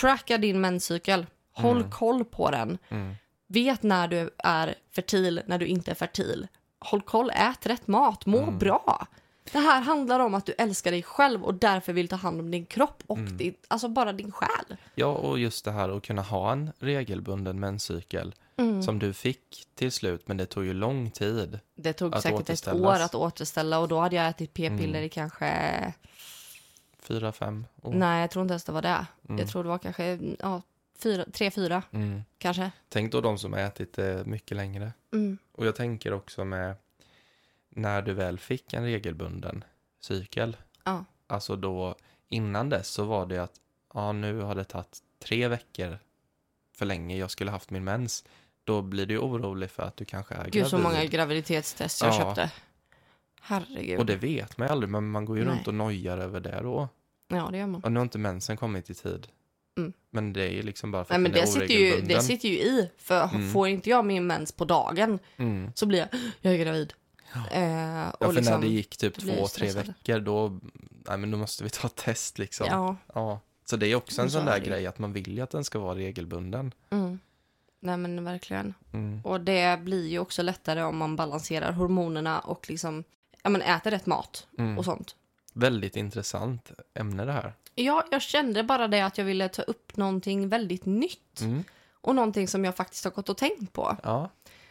Speaker 2: tracka din menscykel. Håll
Speaker 1: Mm.
Speaker 2: koll på den.
Speaker 1: Mm.
Speaker 2: Vet när du är fertil, när du inte är fertil. Håll koll, ät rätt mat, må
Speaker 1: Mm.
Speaker 2: bra. Det här handlar om att du älskar dig själv och därför vill ta hand om din kropp och
Speaker 1: Mm.
Speaker 2: din, alltså bara din själ.
Speaker 1: Ja, och just det här att kunna ha en regelbunden menscykel
Speaker 2: Mm.
Speaker 1: som du fick till slut, men det tog ju lång tid.
Speaker 2: Det tog säkert ett år att återställa och då hade jag ätit p-piller
Speaker 1: Mm.
Speaker 2: i kanske,
Speaker 1: Fyra, fem år.
Speaker 2: nej jag tror inte ens det var det.
Speaker 1: Mm.
Speaker 2: Jag tror det var kanske, ja, fyra, tre, fyra
Speaker 1: Mm.
Speaker 2: kanske.
Speaker 1: Tänk då de som har ätit det mycket längre.
Speaker 2: Mm.
Speaker 1: Och jag tänker också med när du väl fick en regelbunden cykel.
Speaker 2: Ja.
Speaker 1: Alltså då innan dess så var det att ja, nu har det tagit tre veckor för länge jag skulle haft min mens. Då blir du orolig för att du kanske är
Speaker 2: Gud så
Speaker 1: gravid.
Speaker 2: många graviditetstest jag
Speaker 1: Ja.
Speaker 2: köpte. Herregud.
Speaker 1: Och det vet man ju aldrig, men man går ju
Speaker 2: Nej.
Speaker 1: runt och nojar över det då.
Speaker 2: Ja, det gör man.
Speaker 1: Och nu har inte mensen kommit i tid.
Speaker 2: Mm.
Speaker 1: Men det är ju liksom bara för
Speaker 2: Nej,
Speaker 1: att
Speaker 2: men
Speaker 1: den är
Speaker 2: det sitter, ju, det sitter ju i. För
Speaker 1: Mm.
Speaker 2: får inte jag min mens på dagen
Speaker 1: Mm.
Speaker 2: så blir jag, jag är gravid.
Speaker 1: Ja.
Speaker 2: Eh,
Speaker 1: Ja,
Speaker 2: och
Speaker 1: för
Speaker 2: liksom,
Speaker 1: när det gick typ
Speaker 2: blir
Speaker 1: två, tre
Speaker 2: stressad.
Speaker 1: veckor, då, nej men då måste vi ta ett test liksom.
Speaker 2: Ja,
Speaker 1: Ja. Så det är också en
Speaker 2: så
Speaker 1: sån
Speaker 2: är
Speaker 1: där
Speaker 2: det ju.
Speaker 1: grej att man vill ju att den ska vara regelbunden.
Speaker 2: mm. Nej men verkligen.
Speaker 1: Mm.
Speaker 2: Och det blir ju också lättare om man balanserar hormonerna och liksom, ja men äter rätt mat
Speaker 1: Mm.
Speaker 2: och sånt.
Speaker 1: Väldigt intressant ämne det här.
Speaker 2: Ja, jag kände bara det att jag ville ta upp någonting väldigt nytt.
Speaker 1: Mm.
Speaker 2: Och någonting som jag faktiskt har gått och tänkt på.
Speaker 1: Ja,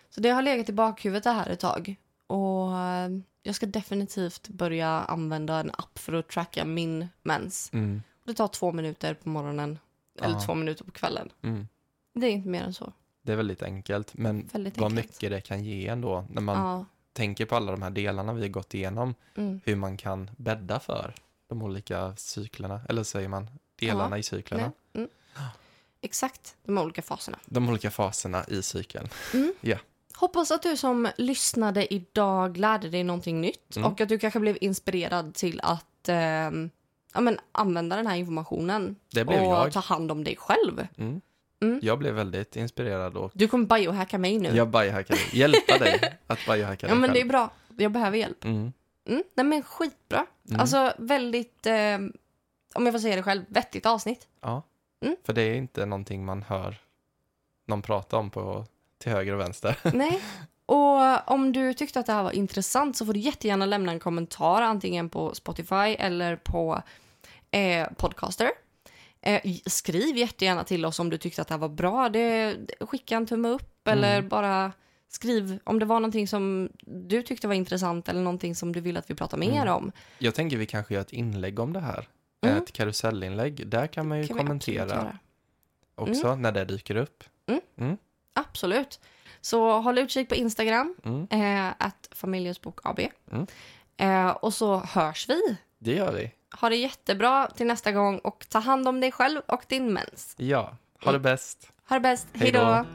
Speaker 2: Så det har legat i bakhuvudet det här ett tag. Och eh, jag ska definitivt börja använda en app för att tracka min mens.
Speaker 1: mm.
Speaker 2: Det tar två minuter på morgonen. Eller
Speaker 1: Ja.
Speaker 2: två minuter på kvällen.
Speaker 1: Mm.
Speaker 2: Det är inte mer än så.
Speaker 1: det är väldigt enkelt. Men
Speaker 2: Väldigt
Speaker 1: vad
Speaker 2: enkelt.
Speaker 1: mycket det kan ge ändå när man
Speaker 2: Ja.
Speaker 1: tänker på alla de här delarna vi har gått igenom.
Speaker 2: Mm.
Speaker 1: Hur man kan bädda för de olika cyklerna, eller säger man delarna i cyklerna.
Speaker 2: Mm. Exakt, de olika faserna.
Speaker 1: De olika faserna i cykeln.
Speaker 2: Hoppas att du som lyssnade idag lärde dig någonting nytt
Speaker 1: Mm.
Speaker 2: och att du kanske blev inspirerad till att ehm, ja, men, använda den här informationen och
Speaker 1: jag.
Speaker 2: ta hand om dig själv.
Speaker 1: Mm.
Speaker 2: Mm.
Speaker 1: Jag blev väldigt inspirerad och
Speaker 2: Du kommer biohacka mig nu.
Speaker 1: jag biohackade, hjälpa dig att biohacka dig
Speaker 2: ja, men det är
Speaker 1: själv.
Speaker 2: bra. Jag behöver hjälp.
Speaker 1: Mm.
Speaker 2: Mm. Nej, men skitbra.
Speaker 1: Mm.
Speaker 2: Alltså väldigt, ehm, om jag får säga det själv, vettigt avsnitt.
Speaker 1: Ja,
Speaker 2: Mm.
Speaker 1: för det är inte någonting man hör någon prata om på, till höger och vänster.
Speaker 2: Nej. Och om du tyckte att det här var intressant så får du jättegärna lämna en kommentar antingen på Spotify eller på eh, Podcaster. Eh, skriv jättegärna till oss om du tyckte att det här var bra. Det, skicka en tumme upp
Speaker 1: Mm.
Speaker 2: eller bara skriv om det var någonting som du tyckte var intressant eller någonting som du vill att vi pratar mer
Speaker 1: Mm.
Speaker 2: om.
Speaker 1: Jag tänker vi kanske gör ett inlägg om det här.
Speaker 2: Mm.
Speaker 1: Ett karusellinlägg. Där kan man ju
Speaker 2: kan
Speaker 1: kommentera också när det dyker upp.
Speaker 2: Absolut. Så håll utkik på Instagram,
Speaker 1: Mm.
Speaker 2: eh, att familjehusbok AB.
Speaker 1: Mm.
Speaker 2: Eh, och så hörs vi.
Speaker 1: Det gör vi.
Speaker 2: Ha det jättebra till nästa gång och ta hand om dig själv och din mens.
Speaker 1: Ja, ha det bäst.
Speaker 2: Ha det bäst.
Speaker 1: Hej
Speaker 2: då.